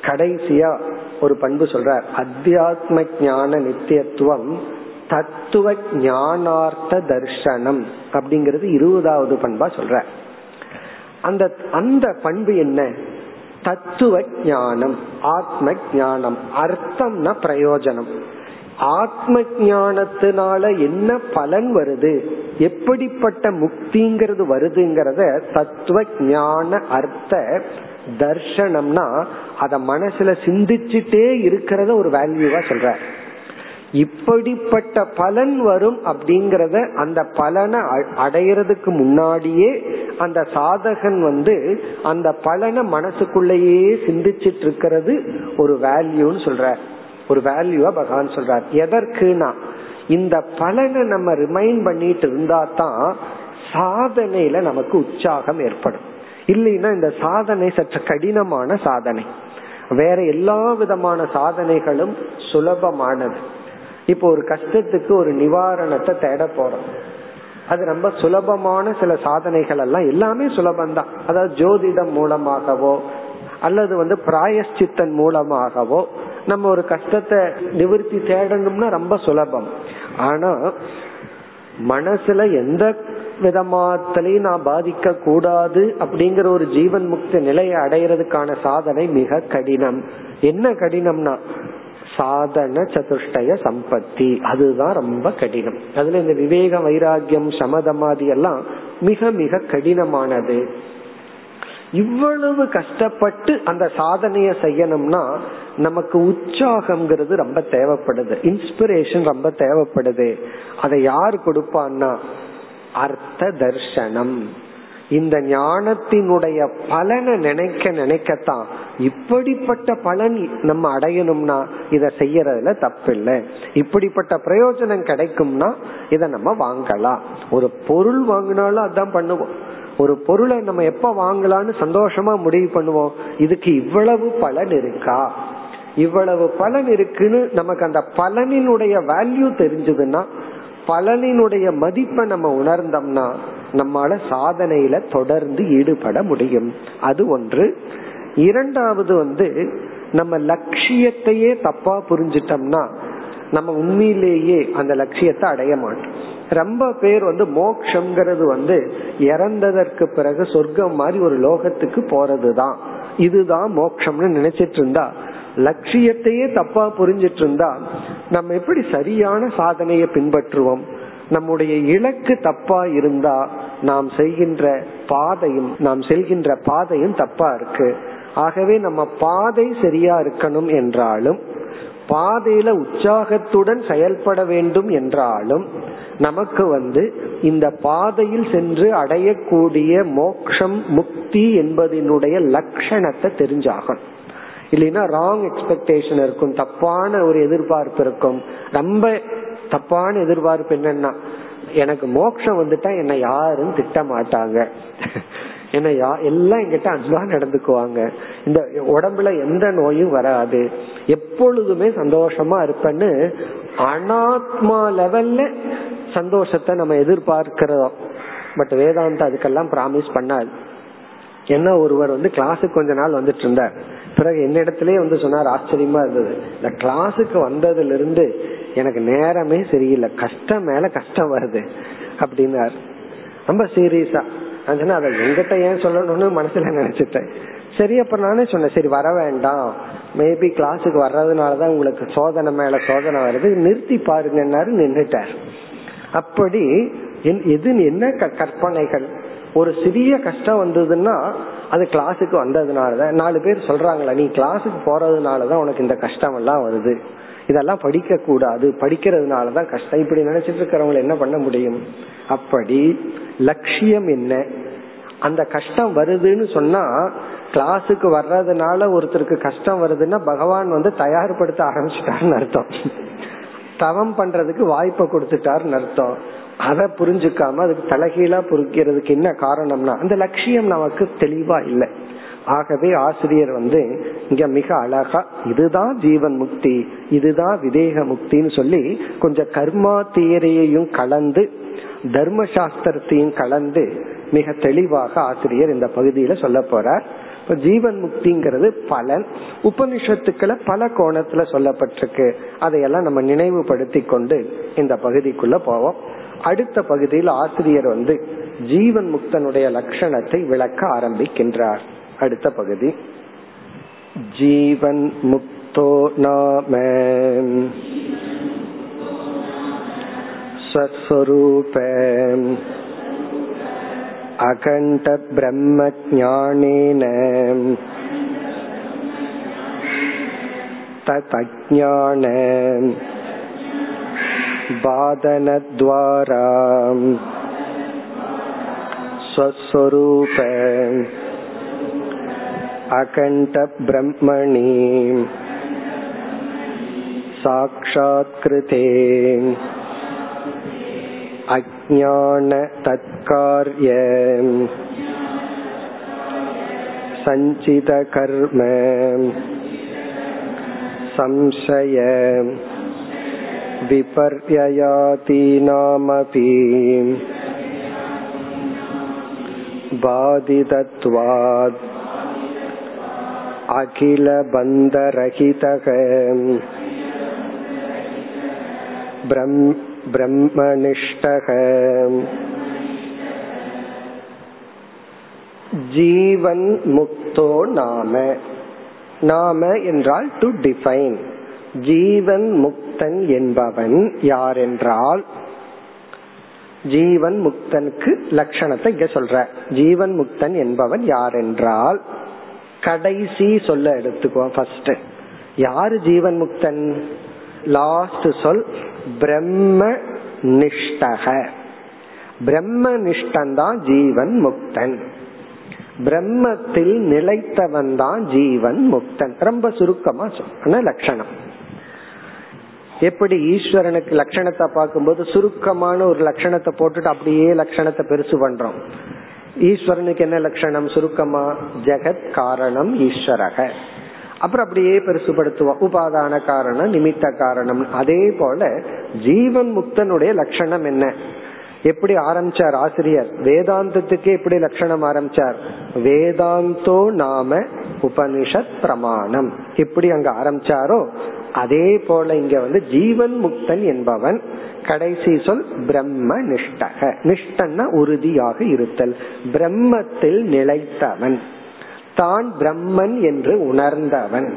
கடைசியா ஒரு பண்பு சொல்றார். அத்தியாத்ம ஞான நித்தியத்துவம் தத்துவ ஞானார்த்த தர்சனம் அப்படிங்கிறது இருபதாவது பண்பா சொல்ற அந்த அந்த பண்பு என்ன? தத்துவ ஞானம் ஆத்ம ஞானம் அர்த்தம்னா பிரயோஜனம். ஆத்ம ஞானத்தினால என்ன பலன் வருது? எப்படிப்பட்ட முக்திங்கிறது வருதுங்கிறத தத்துவ ஞான அர்த்த தர்ஷனம்னா அத மனசுல சிந்திச்சுட்டே இருக்கிறத ஒரு வேல்யூவா சொல்ற. இப்படிப்பட்ட பலன் வரும் அப்படிங்கறத அந்த பலனை அடையிறதுக்கு முன்னாடியே அந்த சாதகன் வந்து அந்த பலனை மனசுக்குள்ளேயே சிந்திச்சிட்டு இருக்கிறது ஒரு வேல்யூன்னு சொல்ற. ஒரு வேல்யூவா பகவான் சொல்றார். எதற்குனா இந்த பலனை நம்ம ரிமைண்ட் பண்ணிட்டு இருந்தா தான் சாதனையில நமக்கு உற்சாகம் ஏற்படும். இல்லைன்னா இந்த சாதனை சற்று கடினமான சாதனை. வேற எல்லா விதமான சாதனைகளும் சுலபமானது. இப்போ ஒரு கஷ்டத்துக்கு ஒரு நிவாரணத்தை தேட போறோம். அது ரொம்ப சுலபமான சில சாதனைகள் எல்லாம் எல்லாமே சுலபம்தான். அதாவது ஜோதிடம் மூலமாகவோ அல்லது வந்து பிராயஷ்சித்தன் மூலமாகவோ நம்ம ஒரு கஷ்டத்தை நிவர்த்தி தேடணும்னா ரொம்ப சுலபம். ஆனா மனசுல எந்த விதமாத்திலையும் நான் பாதிக்க கூடாது அப்படிங்கிற ஒரு ஜீவன் முக்தி நிலையை அடையிறதுக்கான சாதனை மிக கடினம். என்ன கடினம்னா சாதன சதுஷ்டய சம்பத்தி. அதுதான் ரொம்ப கடினம். அதுல இந்த விவேக வைராகியம் சமதமாதி எல்லாம் மிக மிக கடினமானது. இவ்வளவு கஷ்டப்பட்டு அந்த சாதனைய செய்யணும்னா நமக்கு உற்சாகம்ங்கிறது ரொம்ப தேவைப்படுது. இன்ஸ்பிரேஷன் ரொம்ப தேவைப்படுது. அதை யார் கொடுப்பான்னா? அர்த்த தர்சனம் இந்த ஞானத்தினுடைய பலனை நினைக்க நினைக்கத்தான். இப்படிப்பட்ட பலன் நம்ம அடையணும்னா இத செய்யறதுல தப்பில்லை. இப்படிப்பட்ட பிரயோஜனம் கிடைக்கும்னா இத நம்ம வாங்கலாம். ஒரு பொருள் வாங்கினாலும் அதான் பண்ணுவோம். ஒரு பொருளை நம்ம எப்ப வாங்கலாம்னு சந்தோஷமா முடிவு பண்ணுவோம்? இதுக்கு இவ்வளவு பலன் இருக்கா? இவ்வளவு பலன் இருக்குன்னு நமக்கு அந்த பலனினுடைய வேல்யூ தெரிஞ்சதுன்னா பலனினுடைய மதிப்பை நம்ம உணர்ந்தோம்னா நம்மால சாதனையில தொடர்ந்து ஈடுபட முடியும். அது ஒன்று. இரண்டாவது வந்து நம்ம லட்சியத்தையே தப்பா புரிஞ்சிட்டோம்னா நம்ம உண்மையிலேயே அந்த லட்சியத்தை அடைய மாட்டோம். ரொம்ப பேர் வந்து மோக்ஷங்கிறது வந்து இறந்ததற்கு பிறகு சொர்க்கம் மாதிரி ஒரு லோகத்துக்கு போறதுதான். இதுதான் மோக்ஷம்னு நினைச்சிட்டு இருந்தா லட்சியத்தையே தப்பா புரிஞ்சிட்டு இருந்தா நம்ம எப்படி சரியான சாதனையை பின்பற்றுவோம்? நம்முடைய இலக்கு தப்பா இருந்தா நாம் செய்கின்ற பாதையும் நாம் செல்கின்ற பாதையும் தப்பா இருக்கு. ஆகவே நம்ம பாதை சரியா இருக்கணும் என்றாலும் பாதையில உற்சாகத்துடன் செயல்பட வேண்டும் என்றாலும் நமக்கு வந்து இந்த பாதையில் சென்று அடையக்கூடிய மோக்ஷம் முக்தி என்பதனுடைய லட்சணத்தை தெரிஞ்சாகணும். இல்லைன்னா ராங் எக்ஸ்பெக்டேஷன் இருக்கும் தப்பான ஒரு எதிர்பார்ப்பு இருக்கும். ரொம்ப தப்பான எதிர்பார்ப்பு என்னன்னா எனக்கு மோட்சம் வந்துட்டா என்ன யாரும் திட்ட மாட்டாங்க ஏன்னா யா எல்லாம் எங்கிட்ட அன்பா நடந்துக்குவாங்க. இந்த உடம்புல எந்த நோயும் வராது. எப்பொழுதுமே சந்தோஷமா இருப்பேன்னு அனாத்மா லெவல்ல சந்தோஷத்தை நம்ம எதிர்பார்க்கிறோம். பட் வேதாந்தா அதுக்கெல்லாம் ப்ராமிஸ் பண்ணாது. என்ன ஒருவர் வந்து கிளாஸுக்கு கொஞ்ச நாள் வந்துட்டு இருந்தார். பிறகு என்னிடத்திலே வந்து சொன்னார் ஆச்சரியமா இருந்தது. இந்த கிளாஸுக்கு வந்ததுல இருந்து எனக்கு நேரமே சரியில்லை. கஷ்டம் மேல கஷ்டம் வருது. அப்படின்னார். ரொம்ப சீரியஸா நான் அதை எங்கிட்ட ஏன் சொல்லணும்னு மனசுல நினைச்சிட்டேன். சரி அப்ப நானே சொன்னேன் சரி வர வேண்டாம். மேபி கிளாஸுக்கு வர்றதுனாலதான் உங்களுக்கு சோதனை மேல சோதனை வருது. நிறுத்தி பாருங்கன்னாரு நின்றுட்டார் அப்படி எது என்ன கற்பனைகள்? ஒரு சிறிய கஷ்டம் வந்ததுன்னா அது கிளாஸுக்கு வந்ததுனாலதான். நாலு பேர் சொல்றாங்களா நீ கிளாஸுக்கு போறதுனாலதான் உனக்கு இந்த கஷ்டம் எல்லாம் வருது. இதெல்லாம் படிக்க கூடாது படிக்கிறதுனாலதான் கஷ்டம். இப்படி நினைச்சிட்டு இருக்கிறவங்களை என்ன பண்ண முடியும்? அப்படி லட்சியம் என்ன? அந்த கஷ்டம் வருதுன்னு சொன்னா கிளாஸுக்கு வர்றதுனால ஒருத்தருக்கு கஷ்டம் வருதுன்னா பகவான் வந்து தயார்படுத்த ஆரம்பிச்சிட்டாருன்னு அர்த்தம். தவம் பண்றதுக்கு வாய்ப்பை கொடுத்துட்டாருன்னு அர்த்தம். அதை புரிஞ்சுக்காம அதுக்கு தலைகீழா புரிக்கிறதுக்கு என்ன காரணம்னா அந்த லட்சியம் நமக்கு தெளிவா இல்லை. ஆகவே ஆசிரியர் வந்து இங்க மிக அழகா இதுதான் ஜீவன் முக்தி இதுதான் விதேக முக்தின்னு சொல்லி கொஞ்சம் கர்மா தியரியையும் கலந்து தர்ம சாஸ்திரத்தையும் கலந்து மிக தெளிவாக ஆசிரியர் இந்த பகுதியில சொல்ல போறார். இப்ப ஜீவன் முக்திங்கிறது பலன். உபனிஷத்துக்களை பல கோணத்துல சொல்லப்பட்டிருக்கு. அதையெல்லாம் நம்ம நினைவுபடுத்தி கொண்டு இந்த பகுதிக்குள்ள போவோம். அடுத்த பகுதியில் ஆசிரியர் வந்து ஜீவன் முக்தனுடைய லட்சணத்தை விளக்க ஆரம்பிக்கின்றார். அடுத்த பகுதி. ஜீவன் முக்தோ நாம. स्वस्वरूप अखण्ड ब्रह्मज्ञानेन ततज्ञान बादनद्वारा स्वस्वरूप अखण्ड ब्रह्मणि साक्षात्कृते अज्ञान तत्कार्य सञ्चितकर्म संशय विपर्ययातीनामपि बाधितत्वात् अखिलबन्धरहितः ब्रह्म பிரம்மனிஷ்டக ஜீவன் முக்தோ நாம நாம என்றால் டு டிஃபைன் ஜீவன் முக்தன் என்பவன் யார் என்றால் ஜீவன் முக்தனுக்கு லட்சணத்தை இங்க சொல்ற. ஜீவன் முக்தன் என்பவன் யார் என்றால் கடைசி சொல்ல எடுத்துக்குவோம் ஃபர்ஸ்ட் யாரு ஜீவன் முக்தன்? லாஸ்ட் சொல் பிரம்ம நிஷ்டக பிரம்ம நிஷ்டன்தான் ஜீவன் முக்தன். பிரம்மத்தில் நிலைத்தவன் தான் ஜீவன் முக்தன். ரொம்ப சுருக்கமா சொன்ன லட்சணம். எப்படி ஈஸ்வரனுக்கு லட்சணத்தை பார்க்கும்போது சுருக்கமான ஒரு லட்சணத்தை போட்டுட்டு அப்படியே லட்சணத்தை பெருசு பண்றோம். ஈஸ்வரனுக்கு என்ன லட்சணம்? சுருக்கமா ஜெகத் காரணம் ஈஸ்வரக. அப்புறம் அப்படியே பெருசுபடுத்துவோம் உபாதான காரணம் நிமித்த காரணம். அதே போல ஜீவன் முக்தனுடைய லட்சணம் என்ன? எப்படி ஆரம்பிச்சார் ஆசிரியர்? வேதாந்தத்துக்கு எப்படி லட்சணம் ஆரம்பிச்சார்? வேதாந்தோ நாம உபனிஷத் பிரமாணம். எப்படி அங்க ஆரம்பிச்சாரோ அதே போல இங்க வந்து ஜீவன் முக்தன் என்பவன் கடைசி சொல் பிரம்ம நிஷ்டக. நிஷ்டன்னா உறுதியாக இருத்தல். பிரம்மத்தில் நிலைத்தவன். தான் பிரம்மன் என்று உணர்ந்தவன்.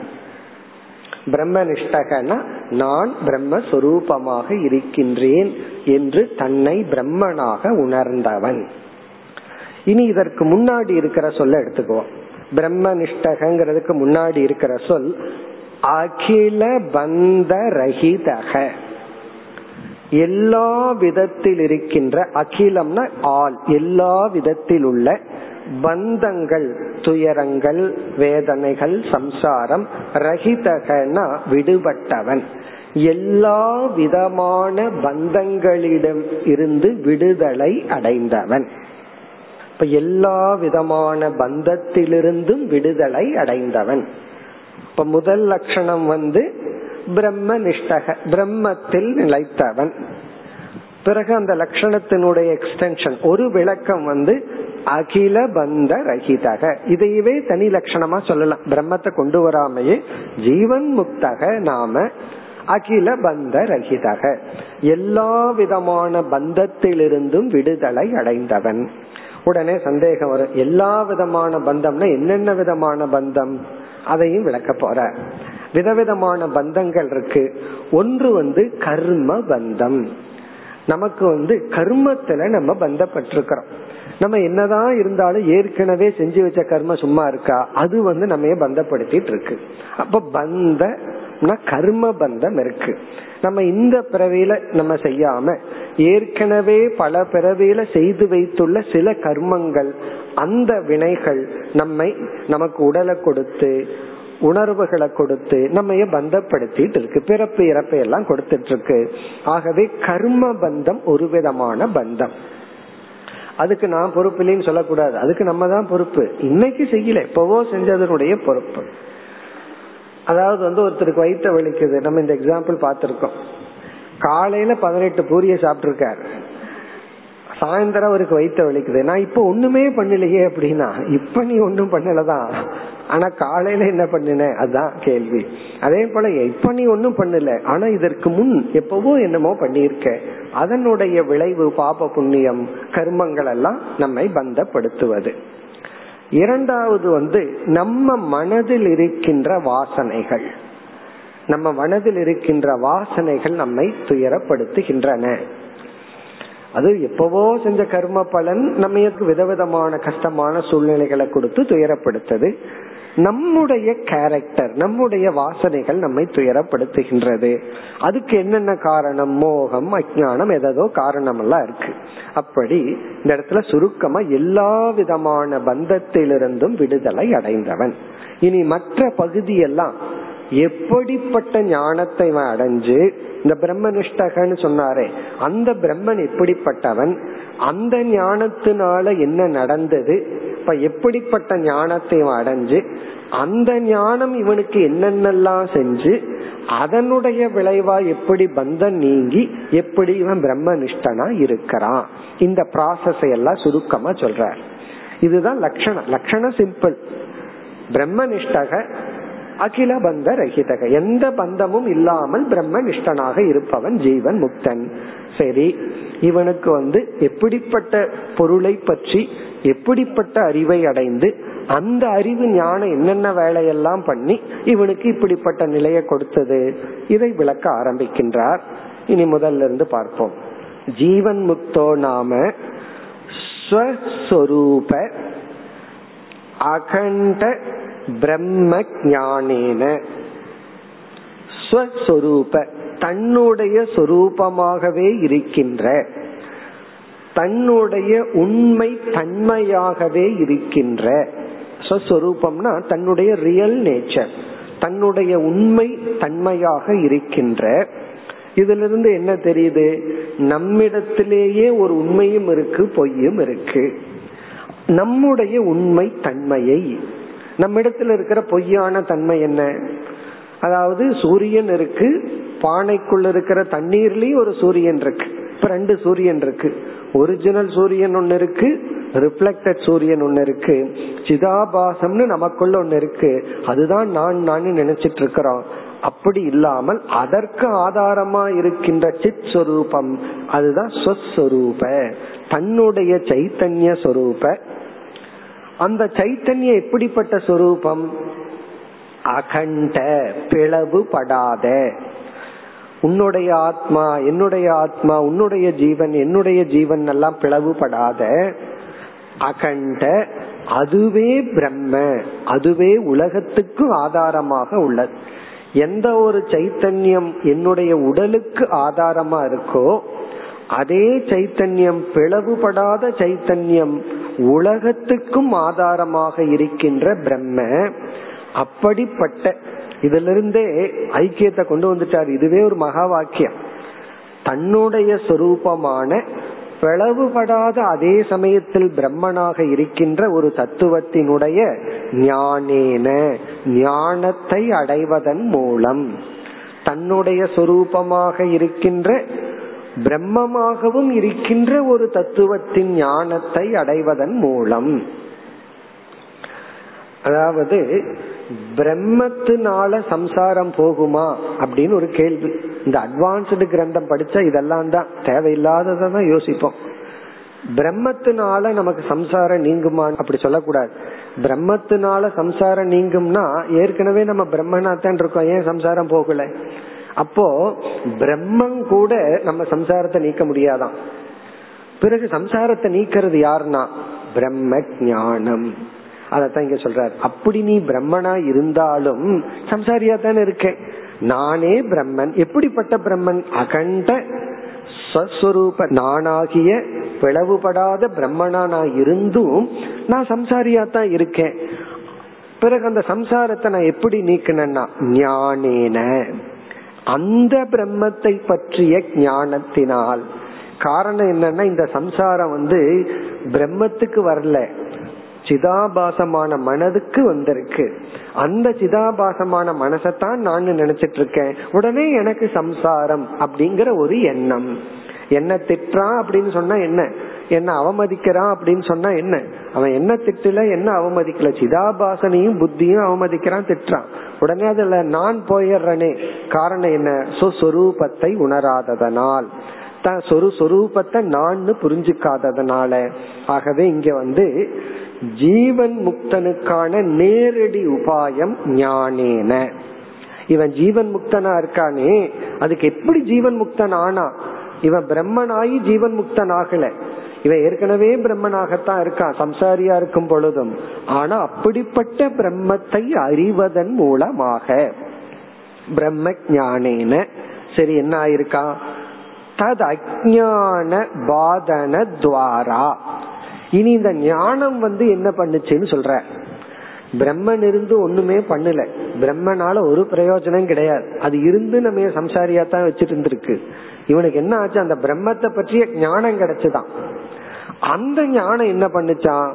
பிரம்மனிஷ்டகனா நான் பிரம்மஸ்வரூபமாக இருக்கின்றேன் என்று தன்னை பிரம்மனாக உணர்ந்தவன். இனி இதற்கு முன்னாடி இருக்கிற சொல்ல எடுத்துக்குவோம் பிரம்மனிஷ்டகங்கிறதுக்கு முன்னாடி இருக்கிற சொல் அகில பந்த ரஹிதக. எல்லா விதத்தில் இருக்கின்ற அகிலம்னா ஆல் எல்லா விதத்தில் உள்ள பந்தங்கள் துயரங்கள் வேதனைகள் சம்சாரம் ரஹிதகனா விடுபட்டவன். எல்லா விதமான பந்தங்களிடம் இருந்து விடுதலை அடைந்தவன். இப்ப எல்லா விதமான பந்தத்திலிருந்தும் விடுதலை அடைந்தவன். இப்ப முதல் லட்சணம் வந்து பிரம்ம நிஷ்டக பிரம்மத்தில் நிலைத்தவன். பிறகு அந்த லட்சணத்தினுடைய எக்ஸ்டென்ஷன் ஒரு விளக்கம் வந்து அகில பந்த ரஹிதக இதையவே தனி லட்சணமா சொல்லலாம். பிரம்மத்தை கொண்டு வராமையே ஜீவன் முக்தக நாம அகில பந்த ரஹிதக எல்லா விதமான பந்தத்திலிருந்தும் விடுதலை அடைந்தவன். உடனே சந்தேகம் வரும். எல்லா விதமான பந்தம்னா என்னென்ன விதமான பந்தம்? அதையும் விளக்க போற. விதவிதமான பந்தங்கள் இருக்கு. ஒன்று வந்து கர்ம பந்தம். நமக்கு வந்து கர்மத்துல நம்ம பந்தப்பட்டிருக்கிறோம். நம்ம என்னதான் இருந்தாலும் ஏற்கனவே செஞ்சு வச்ச கர்ம சும்மா இருக்கா? அது வந்து நம்ம பந்தப்படுத்திட்டு இருக்கு. அப்ப பந்த கர்ம பந்தம் இருக்கு. நம்ம இந்த பிறவியில நம்ம செய்யாம ஏற்கனவே பல பிறவியில செய்து வைத்துள்ள சில கர்மங்கள் அந்த வினைகள் நம்மை நமக்கு உடலை கொடுத்து உணர்வுகளை கொடுத்து நம்ம பந்தப்படுத்திட்டு இருக்கு. பிறப்பு இறப்பை எல்லாம் கொடுத்துட்டு இருக்கு. ஆகவே கர்ம பந்தம் ஒரு விதமான பந்தம். அதுக்கு நான் பொறுப்பு இல்லைன்னு சொல்லக்கூடாது. அதுக்கு நம்ம தான் பொறுப்பு. இன்னைக்கு செய்யல. எப்பவோ செஞ்சதனுடைய பொறுப்பு. அதாவது வந்து ஒருத்தருக்கு வயிற்ற வலிக்குது. நம்ம இந்த எக்ஸாம்பிள் பார்த்துருக்கோம். காலையில பதினெட்டு பூரிய சாப்பிட்டுருக்காரு. சாயந்தரம் அவருக்கு வயிற்ற வலிக்குது. நான் இப்ப ஒண்ணுமே பண்ணலையே அப்படின்னா இப்ப நீ ஒன்னும் பண்ணலதான். ஆனா காலையில என்ன பண்ணின அதுதான் கேள்வி. அதே போல இப்ப நீ ஒன்னும் பண்ணல? ஆனா இதற்கு முன் எப்பவோ என்னமோ பண்ணியிருக்க. அதனுடைய விளைவு பாப புண்ணியம் கர்மங்கள் எல்லாம் நம்மை பந்தப்படுத்துவது. இரண்டாவது வந்து நம்ம மனதில் இருக்கின்ற வாசனைகள். நம்ம மனதில் இருக்கின்ற வாசனைகள் நம்மை துயரப்படுத்துகின்றன. அது எப்பவோ செஞ்ச கர்ம பலன் நம்ம விதவிதமான கஷ்டமான சூழ்நிலைகளை கொடுத்து துயரப்படுத்தது. நம்முடைய கேரக்டர் நம்முடைய வாசனைகள் நம்மை துயரப்படுத்துகின்றது. அதுக்கு என்னென்ன காரணம்? மோகம் அஜானம் ஏதோ காரணம் எல்லாம் இருக்கு. அப்படி இந்த இடத்துல சுருக்கமா எல்லா விதமான பந்தத்திலிருந்தும் விடுதலை அடைந்தவன். இனி மற்ற பகுதியெல்லாம் எப்படிப்பட்ட ஞானத்தை அடைஞ்சு இந்த பிரம்மனிஷ்டகன்னு சொன்னாரே அந்த பிரம்மன் எப்படிப்பட்டவன்? அந்த ஞானத்தினால என்ன நடந்தது? இப்ப எப்படிப்பட்ட ஞானத்தை அடைஞ்சு அந்த ஞானம் இவனுக்கு என்னென்னலாம் செஞ்சு அதனுடைய விளைவா எப்படி பந்தம் நீங்கி எப்படி இவன் பிரம்மனிஷ்டனா இருக்கிறான்? இந்த ப்ராசஸ் எல்லாம் சுருக்கமா சொல்றார். இதுதான் லட்சணம். லட்சணம் சிம்பிள் பிரம்மனிஷ்டக அகில பந்த ரஹிதக. எந்த பந்தமும் இல்லாமல் பிரம்ம நிஷ்டனாக இருப்பவன் ஜீவன் முக்தன். சரி இவனுக்கு வந்து எப்படிப்பட்ட பொருளை பற்றி எப்படிப்பட்ட அறிவை அடைந்து அந்த அறிவு ஞானம் என்னென்ன வேலையெல்லாம் பண்ணி இவனுக்கு இப்படிப்பட்ட நிலையை கொடுத்தது. இதை விளக்க ஆரம்பிக்கின்றார். இனி முதல்ல இருந்து பார்ப்போம். ஜீவன் முக்தோ நாம ஸ்வஸ்வரூப அகண்ட பிரம்ம ஞானேன ஸ்வஸ்வரூப தன்னுடைய சொரூபமாகவே இருக்கின்ற தன்னுடைய உண்மை தன்மையாகவே இருக்கின்ற ஸ்வஸ்வரூபம்னா தன்னுடைய ரியல் நேச்சர் தன்னுடைய உண்மை தன்மையாக இருக்கின்ற. இதிலிருந்து என்ன தெரியுது? நம்மிடத்திலேயே ஒரு உண்மையும் இருக்கு பொய்யும் இருக்கு. நம்முடைய உண்மை தன்மையை நம்மிடத்துல இருக்கிற பொய்யான தன்மை என்ன? அதாவது சூரியன் இருக்கு பானைக்குள்ள இருக்கிற தண்ணீர்லயும் ஒரு சூரியன் இருக்கு. இப்ப ரெண்டு சூரியன் இருக்கு. ஒரிஜினல் சூரியன் ஒன்னு இருக்கு ரிஃப்ளெக்டட் சூரியன் ஒன்னு இருக்கு. சிதாபாசம்னு நமக்குள்ள ஒன்னு இருக்கு. அதுதான் நான் நான் நினைச்சிட்டு இருக்கிறோம். அப்படி இல்லாமல் அதற்கு ஆதாரமா இருக்கின்ற சித் சொரூபம் அதுதான் சொஸ்வரூப தன்னுடைய சைத்தன்ய சொரூப. அந்த சைத்தன்யம் எப்படிப்பட்ட சொரூபம்? அகண்ட பிளவுபடாத உன்னுடைய ஆத்மா என்னுடைய ஆத்மா உன்னுடைய ஜீவன் என்னுடைய ஜீவன் எல்லாம் பிளவுபடாத அகண்ட அதுவே பிரம்ம அதுவே உலகத்துக்கு ஆதாரமாக உள்ளது. எந்த ஒரு சைத்தன்யம் என்னுடைய உடலுக்கு ஆதாரமா இருக்கோ அதே சைத்தன்யம் பிளவுபடாத சைத்தன்யம் உலகத்துக்கும் ஆதாரமாக இருக்கின்ற பிரம்ம அப்படிப்பட்ட இதுல இருந்தே ஐக்கியத்தை கொண்டு வந்துட்டார். இதுவே ஒரு மகா வாக்கியம். தன்னுடைய சொரூபமான பிளவுபடாத அதே சமயத்தில் பிரம்மனாக இருக்கின்ற ஒரு தத்துவத்தினுடைய ஞானேன ஞானத்தை அடைவதன் மூலம் தன்னுடைய சொரூபமாக இருக்கின்ற பிரம்மமாகவும் இருக்கின்ற ஒரு தத்துவத்தின் ஞானத்தை அடைவதன் மூலம். அதாவது பிரம்மத்தினால சம்சாரம் போகுமா அப்படின்னு ஒரு கேள்வி. இந்த அட்வான்ஸ்டு கிரந்தம் படிச்சா இதெல்லாம் தான். தேவையில்லாததான் யோசிப்போம். பிரம்மத்தினால நமக்கு சம்சாரம் நீங்குமா அப்படி சொல்லக்கூடாது. பிரம்மத்தினால சம்சாரம் நீங்கும்னா ஏற்கனவே நம்ம பிரம்மனா தான் இருக்கோம். ஏன் சம்சாரம் போகல? அப்போ பிரம்மம் கூட நம்ம சம்சாரத்தை நீக்க முடியாதான். பிறகு சம்சாரத்தை நீக்கிறது யாருன்னா? பிரம்ம ஞானம். அதத்தான் இங்க சொல்றாரு. அப்படி நீ பிரம்மனா இருந்தாலும் சம்சாரியா தானே இருக்கேன் நானே பிரம்மன். எப்படிப்பட்ட பிரம்மன்? அகண்ட சஸ்வரூப நானாகிய பிளவுபடாத பிரம்மனா நான் இருந்தும் நான் சம்சாரியா தான் இருக்கேன். பிறகு அந்த சம்சாரத்தை நான் எப்படி நீக்கினேன்னா? ஞானேன. அந்த பிரம்மத்தை பற்றிய ஞானத்தினால். காரணம் என்னன்னா இந்த சம்சாரம் வந்து பிரம்மத்துக்கு வரல. சிதாபாசமான மனதுக்கு வந்திருக்கு. அந்த சிதாபாசமான மனசத்தான் நான் நினைச்சிட்டு இருக்கேன் உடனே எனக்கு சம்சாரம் அப்படிங்கிற ஒரு எண்ணம். என்ன திட்டா அப்படின்னு சொன்னா என்ன? என்ன அவமதிக்கிறான் அப்படின்னு சொன்னா என்ன? அவன் என்ன திட்டல என்ன அவமதிக்கல? சிதாபாசனையும் புத்தியும் அவமதிக்கிறான் திட்டுறான். உடனே அதுல நான் போயிடுறனே. காரணம் என்ன? சொஸ்வரூபத்தை உணராததனால். தான் சொரு சொரூபத்தை நான் புரிஞ்சுக்காததுனால. ஆகவே இங்க வந்து ஜீவன் முக்தனுக்கான நேரடி உபாயம் ஞானேன. இவன் ஜீவன் முக்தனா இருக்கானே அதுக்கு எப்படி ஜீவன் முக்தன் ஆனா? இவன் பிரம்மனாயி ஜீவன் முக்தன் ஆகல இவன் ஏற்கனவே பிரம்மனாகத்தான் இருக்கான் சம்சாரியா இருக்கும் பொழுதும். ஆனா அப்படிப்பட்ட பிரம்மத்தை அறிவதன் மூலமாக பிரம்ம ஞானேன சரி என்ன ஆயிருக்கா? தத் அஜான பாதன துவாரா. இனி இந்த ஞானம் வந்து என்ன பண்ணுச்சுன்னு சொல்ற. பிரம்மன் இருந்து ஒண்ணுமே பண்ணல. பிரம்மனால ஒரு பிரயோஜனம் கிடையாது. அது இருந்து நம்ம சம்சாரியா தான் வச்சிட்டு இருந்திருக்கு. இவனுக்கு என்ன ஆச்சு? அந்த பிரம்மத்தை பற்றிய ஞானம் கிடைச்சுதான். அந்த ஞானம் என்ன பண்ணுச்சான்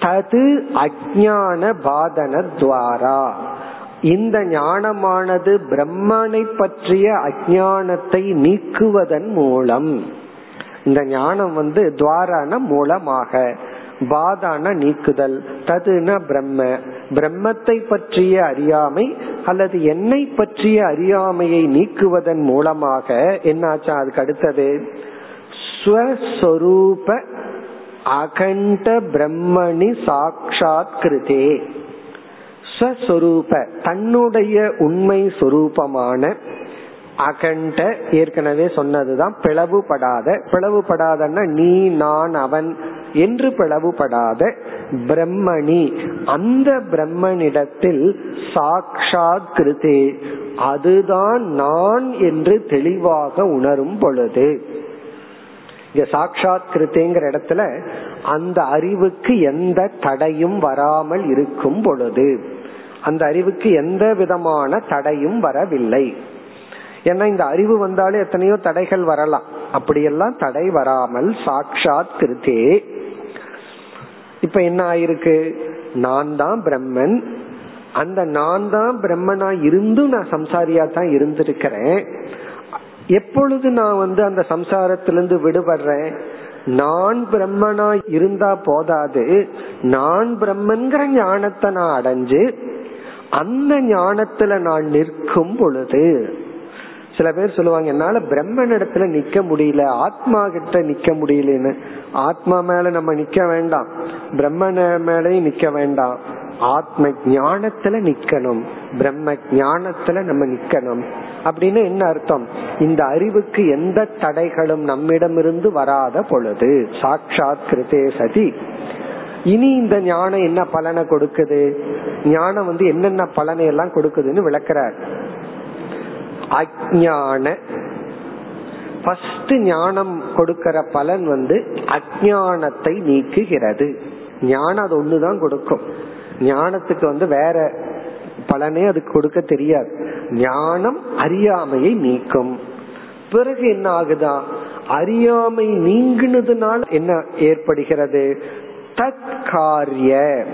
தது அஜான பாதன துவாரா. இந்த ஞானமானது பிரம்மனை பற்றிய அஜானத்தை நீக்குவதன் மூலம். இந்த ஞானம் வந்து துவாரான மூலமாக. பாதான நீக்குதல். ததுனா பிரம்ம. பிரம்மத்தை பற்றிய அறியாமை அல்லது என்னை பற்றிய அறியாமையை நீக்குவதன் மூலமாக என்னாச்சா அதுக்கு அடுத்தது? ஸ்வஸ்வரூப அகண்ட பிரம்மணி சாட்சாத் கிருதே. ஸ்வஸ்வரூப தன்னுடைய உண்மை சொரூபமான அகண்ட ஏற்கனவே சொன்னதுதான் பிளவுபடாத. பிளவுபடாதன்னா நீ நான் அவன் என்று பிளவுபடாத பிரம்மணி. அந்த பிரம்மனிடத்தில் சாக்ஷாத் கிருதே அதுதான் நான் என்று தெளிவாக உணரும் பொழுது. இங்க சாட்சாத் கிருத்தேங்கிற இடத்துல அந்த அறிவுக்கு எந்த தடையும் வராமல் இருக்கும் பொழுது. அந்த அறிவுக்கு எந்த விதமான தடையும் வரவில்லை. ஏன்னா இந்த அறிவு வந்தாலே எத்தனையோ தடைகள் வரலாம். அப்படியெல்லாம் தடை வராமல் சாட்சாத் கிருத்தே இப்ப என்ன ஆயிருக்கு? நான் தான் பிரம்மன். அந்த நான் தான் பிரம்மனா இருந்தும் நான் சம்சாரியா தான் இருந்திருக்கிறேன். எப்பொழுது நான் வந்து அந்த சம்சாரத்திலிருந்து விடுபடுறேன்? நான் பிரம்மனா இருந்தா போதாது. நான் பிரம்மன்கிற ஞானத்தை நான் அடைஞ்சு அந்த ஞானத்துல நான் நிற்கும் பொழுது சில பேர் சொல்லுவாங்க என்னால பிரம்மன் இடத்துல நிக்க முடியல ஆத்மா கிட்ட நிக்க முடியலன்னு. ஆத்மா மேல நம்ம நிக்க வேண்டாம். பிரம்மன மேலேயும் நிக்க வேண்டாம். ஆத்ம ஞானத்துல நிக்கணும். பிரம்ம ஞானத்துல நம்ம நிக்கணும். அப்படின்னு என்ன அர்த்தம்? இந்த அறிவுக்கு எந்த தடைகளும் நம்மிடமிருந்து வராத பொழுது சாட்சாத் கிருதே சதி. இனி இந்த ஞானம் என்ன பலனை கொடுக்குது? ஞானம் வந்து என்னென்ன பலனை எல்லாம் கொடுக்குதுன்னு விளக்கிறார். அஜான ஃபர்ஸ்ட் ஞானம் கொடுக்கிற பலன் வந்து அஜானத்தை நீக்குகிறது. ஞானம் அது ஒண்ணுதான் கொடுக்கும். ஞானத்துக்கு வந்து வேற பலனே அதுக்கு கொடுக்க தெரியாது. ஞானம் அறியாமையை நீக்கும். பிறகு என்ன ஆகுதா? அறியாமை நீங்கினதுனால என்ன ஏற்படுகிறது? தற்காரிய.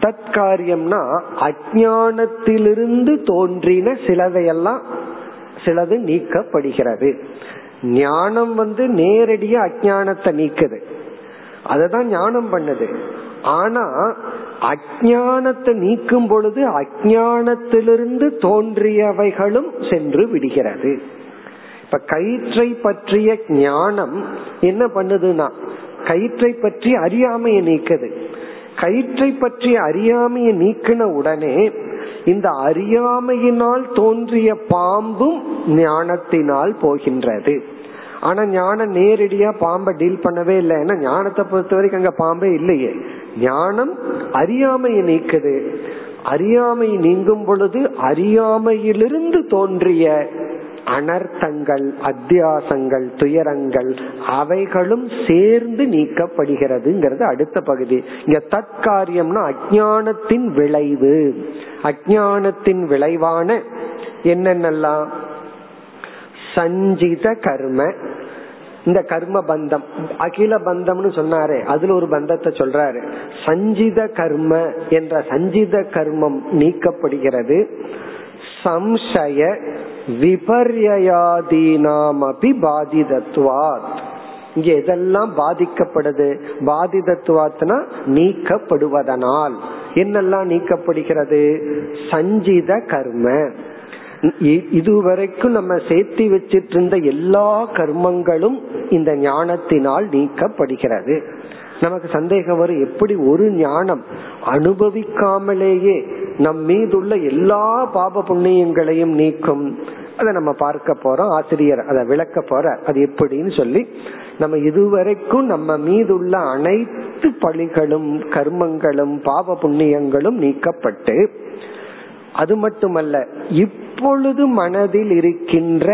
தற்காரியம்னா அஜானத்திலிருந்து தோன்றின சிலதையெல்லாம் சிலது நீக்கப்படுகிறது. ஞானம் வந்து நேரடியா அஜானத்தை நீக்குது. அததான் ஞானம் பண்ணுது. ஆனா அஜானத்தை நீக்கும் பொழுது அஜானத்திலிருந்து தோன்றியவைகளும் சென்று விடுகிறது. இப்ப கயிற்றை பற்றிய ஞானம் என்ன பண்ணுதுன்னா கயிற்றை பற்றி அறியாமையை நீக்குது. கயிற்றை பற்றி அறியாமையை நீக்கின உடனே இந்த அறியாமையினால் தோன்றிய பாம்பும் ஞானத்தினால் போகின்றது. ஆனா ஞானம் நேரடியா பாம்பை டீல் பண்ணவே இல்லை. ஏன்னா ஞானத்தை பொறுத்த வரைக்கும் அங்க பாம்பே இல்லையே. ஞானம் அறியாமையை நீக்குது. அறியாமை நீங்கும் பொழுது அறியாமையிலிருந்து தோன்றிய அனர்த்தங்கள் அத்தியாசங்கள் துயரங்கள் அவைகளும் சேர்ந்து நீக்கப்படுகிறதுங்கிறது அடுத்த பகுதி. இங்க தற்காரியம்னா அஜானத்தின் விளைவு. அஜானத்தின் விளைவான என்னென்னலாம்? சஞ்சித கர்ம. இந்த கர்ம பந்தம். அகில பந்தம்னு சொன்னாரே அதுல ஒரு பந்தத்தை சொல்றாரு. சஞ்சித கர்ம என்ற சஞ்சித கர்மம் நீக்கப்படுகிறது. சம்சய விபர்யாதீனாம் அபி பாதிதத்துவாத். இங்க எதெல்லாம் பாதிக்கப்படுது? பாதிதத்துவாத்னா நீக்கப்படுவதனால். என்னெல்லாம் நீக்கப்படுகிறது? சஞ்சித கர்ம. இதுவரைக்கும் நம்ம சேர்த்தி வச்சிட்டு இருந்த எல்லா கர்மங்களும் இந்த ஞானத்தினால் நீக்கப்படுகிறது. நமக்கு சந்தேகம் வரும் எப்படி ஒரு ஞானம் அனுபவிக்காமலேயே நம் மீதுள்ள எல்லா பாப புண்ணியங்களையும் நீக்கும்? அதை நம்ம பார்க்க போறோம் ஆசிரியர் அதை விளக்க போற அது எப்படின்னு சொல்லி நம்ம இதுவரைக்கும் நம்ம மீதுள்ள அனைத்து பழிகளும் கர்மங்களும் பாவ புண்ணியங்களும் நீக்கப்பட்டு அது மட்டுமல்ல இப்பொழுது மனதில் இருக்கின்ற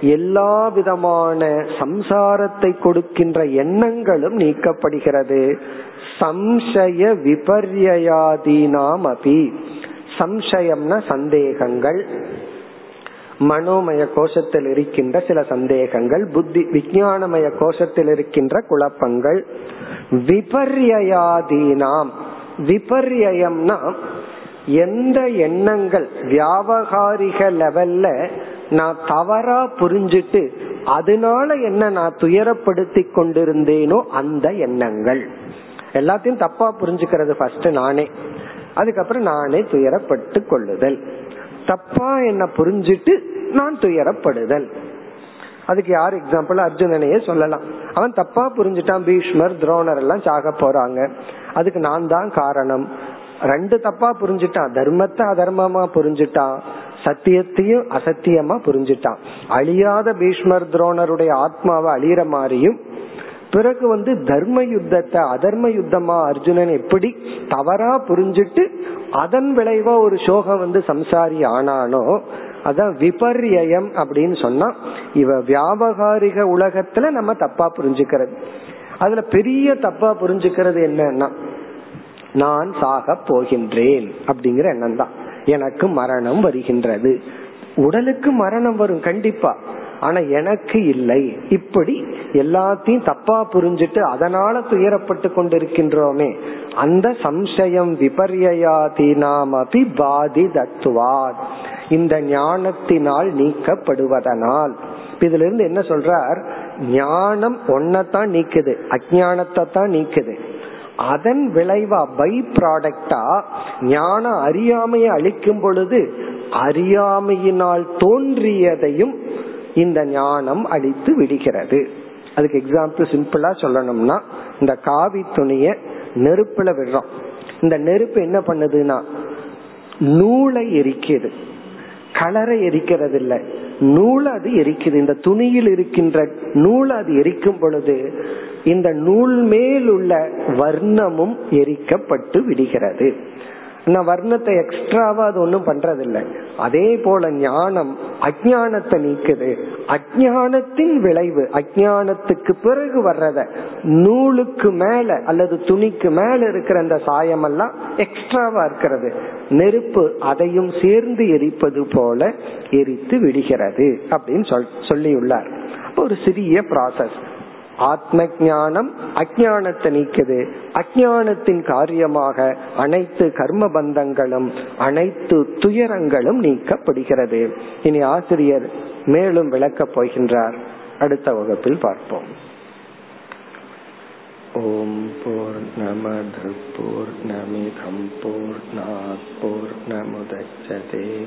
எல்லா விதமான சம்சாரத்தை கொடுக்கின்ற எண்ணங்களும் நீக்கப்படுகிறது. சம்சய விபர்யாதீனாம் அபி சம்சயம்னா சந்தேகங்கள். மனோமய கோஷத்தில் இருக்கின்ற சில சந்தேகங்கள் புத்தி விஞ்ஞானமய கோஷத்தில் இருக்கின்ற குழப்பங்கள். விபர்யாதீனாம் விபர்யம்னா எந்த எண்ணங்கள் வியாபகாரிக லெவல்ல நான் தவறா புரிஞ்சிட்டு அதனால என்ன நான் துயரப்படுத்தி கொண்டிருந்தேனோ அந்த எண்ணங்கள். எல்லாத்தையும் தப்பா புரிஞ்சுக்கிறது ஃபர்ஸ்ட் நானே. அதுக்கப்புறம் நானே துயரப்பட்டு கொள்ளுதல். தப்பா என்ன புரிஞ்சிட்டு நான் துயரப்படுதல். அதுக்கு யார் எக்ஸாம்பிள் அர்ஜுனனையே சொல்லலாம். அவன் தப்பா புரிஞ்சுட்டான் பீஷ்மர் துரோணர் எல்லாம் சாக போறாங்க. அதுக்கு நான் தான் காரணம். ரெண்டு தப்பா புரிஞ்சுட்டான். தர்மத்தை அதர்மமா புரிஞ்சுட்டான். சத்தியத்தையும் அசத்தியமா புரிஞ்சுட்டான். அழியாத பீஷ்மர் துரோணருடைய ஆத்மாவை அழியிற மாதிரியும் பிறகு வந்து தர்ம யுத்தத்தை அதர்ம யுத்தமா அர்ஜுனன் எப்படி தவறா புரிஞ்சிட்டு அதன் விளைவா ஒரு சோகம் வந்து சம்சாரி ஆனானோ அதான் விபர்யம் அப்படின்னு சொன்னா இவ வியாபகாரிக உலகத்துல நம்ம தப்பா புரிஞ்சுக்கிறது. அதுல பெரிய தப்பா புரிஞ்சுக்கிறது என்னன்னா நான் சாக போகின்றேன் அப்படிங்கிற எண்ணம் தான் எனக்கு மரணம் வருகின்றது. உடலுக்கு மரணம் வரும் கண்டிப்பா. ஆனா எனக்கு இல்லை. இப்படி எல்லாத்தையும் தப்பா புரிஞ்சிட்டு அதனால துயரப்பட்டு கொண்டிருக்கின்றோமே. அந்த சம்சயம் விபர்யாதீனாமபி பாதி தத்துவார் இந்த ஞானத்தினால் நீக்கப்படுவதனால். இதுல இருந்து என்ன சொல்றார்? ஞானம் ஒன்னதான் நீக்குது. அஜானத்தை தான் நீக்குது. அதன் விளைவா பை ப்ராடக்டா ஞானம் அறியாமையை அளிக்கும் பொழுது அறியாமையினால் தோன்றியதையும் இந்த ஞானம் அழித்து விடுகிறது. அதுக்கு எக்ஸாம்பிள் சிம்பிளா சொல்லணும்னா இந்த காவி துணிய நெருப்புல விடுறோம். இந்த நெருப்பு என்ன பண்ணுதுன்னா நூலை எரிக்கிறது கலரை எரிக்கிறது இல்லை நூல் அது எரிக்குது. இந்த துணியில் இருக்கின்ற நூல் அது எரிக்கும் பொழுது இந்த நூல் மேல் உள்ள வர்ணமும் எரிக்கப்பட்டு விடுகிறது. வர்ணத்தை எக்ஸ்ட்ராவா அது ஒன்றும் பண்றதில்லை. அதே போல ஞானம் அஜானத்தை நீக்குது. அஜானத்தின் விளைவு அஜானத்துக்கு பிறகு வர்றத நூலுக்கு மேல அல்லது துணிக்கு மேல இருக்கிற அந்த சாயம் எல்லாம் எக்ஸ்ட்ராவா இருக்கிறது. நெருப்பு அதையும் சேர்ந்து எரிப்பது போல எரித்து விடுகிறது அப்படின்னு சொல் சொல்லியுள்ளார். ஒரு சிறிய ப்ராசஸ் ஆத்ம ஞானம் அஜானத்தை நீக்குது. அஜானத்தின் காரியமாக அனைத்து கர்ம பந்தங்களும் அனைத்து துயரங்களும் நீக்கப்படுகிறது. இனி ஆசிரியர் மேலும் விளக்கப் போகின்றார். அடுத்த வகுப்பில் பார்ப்போம். ஓம் போர் நமது போர் நமிதம் போர் போர் நமுதச்சதே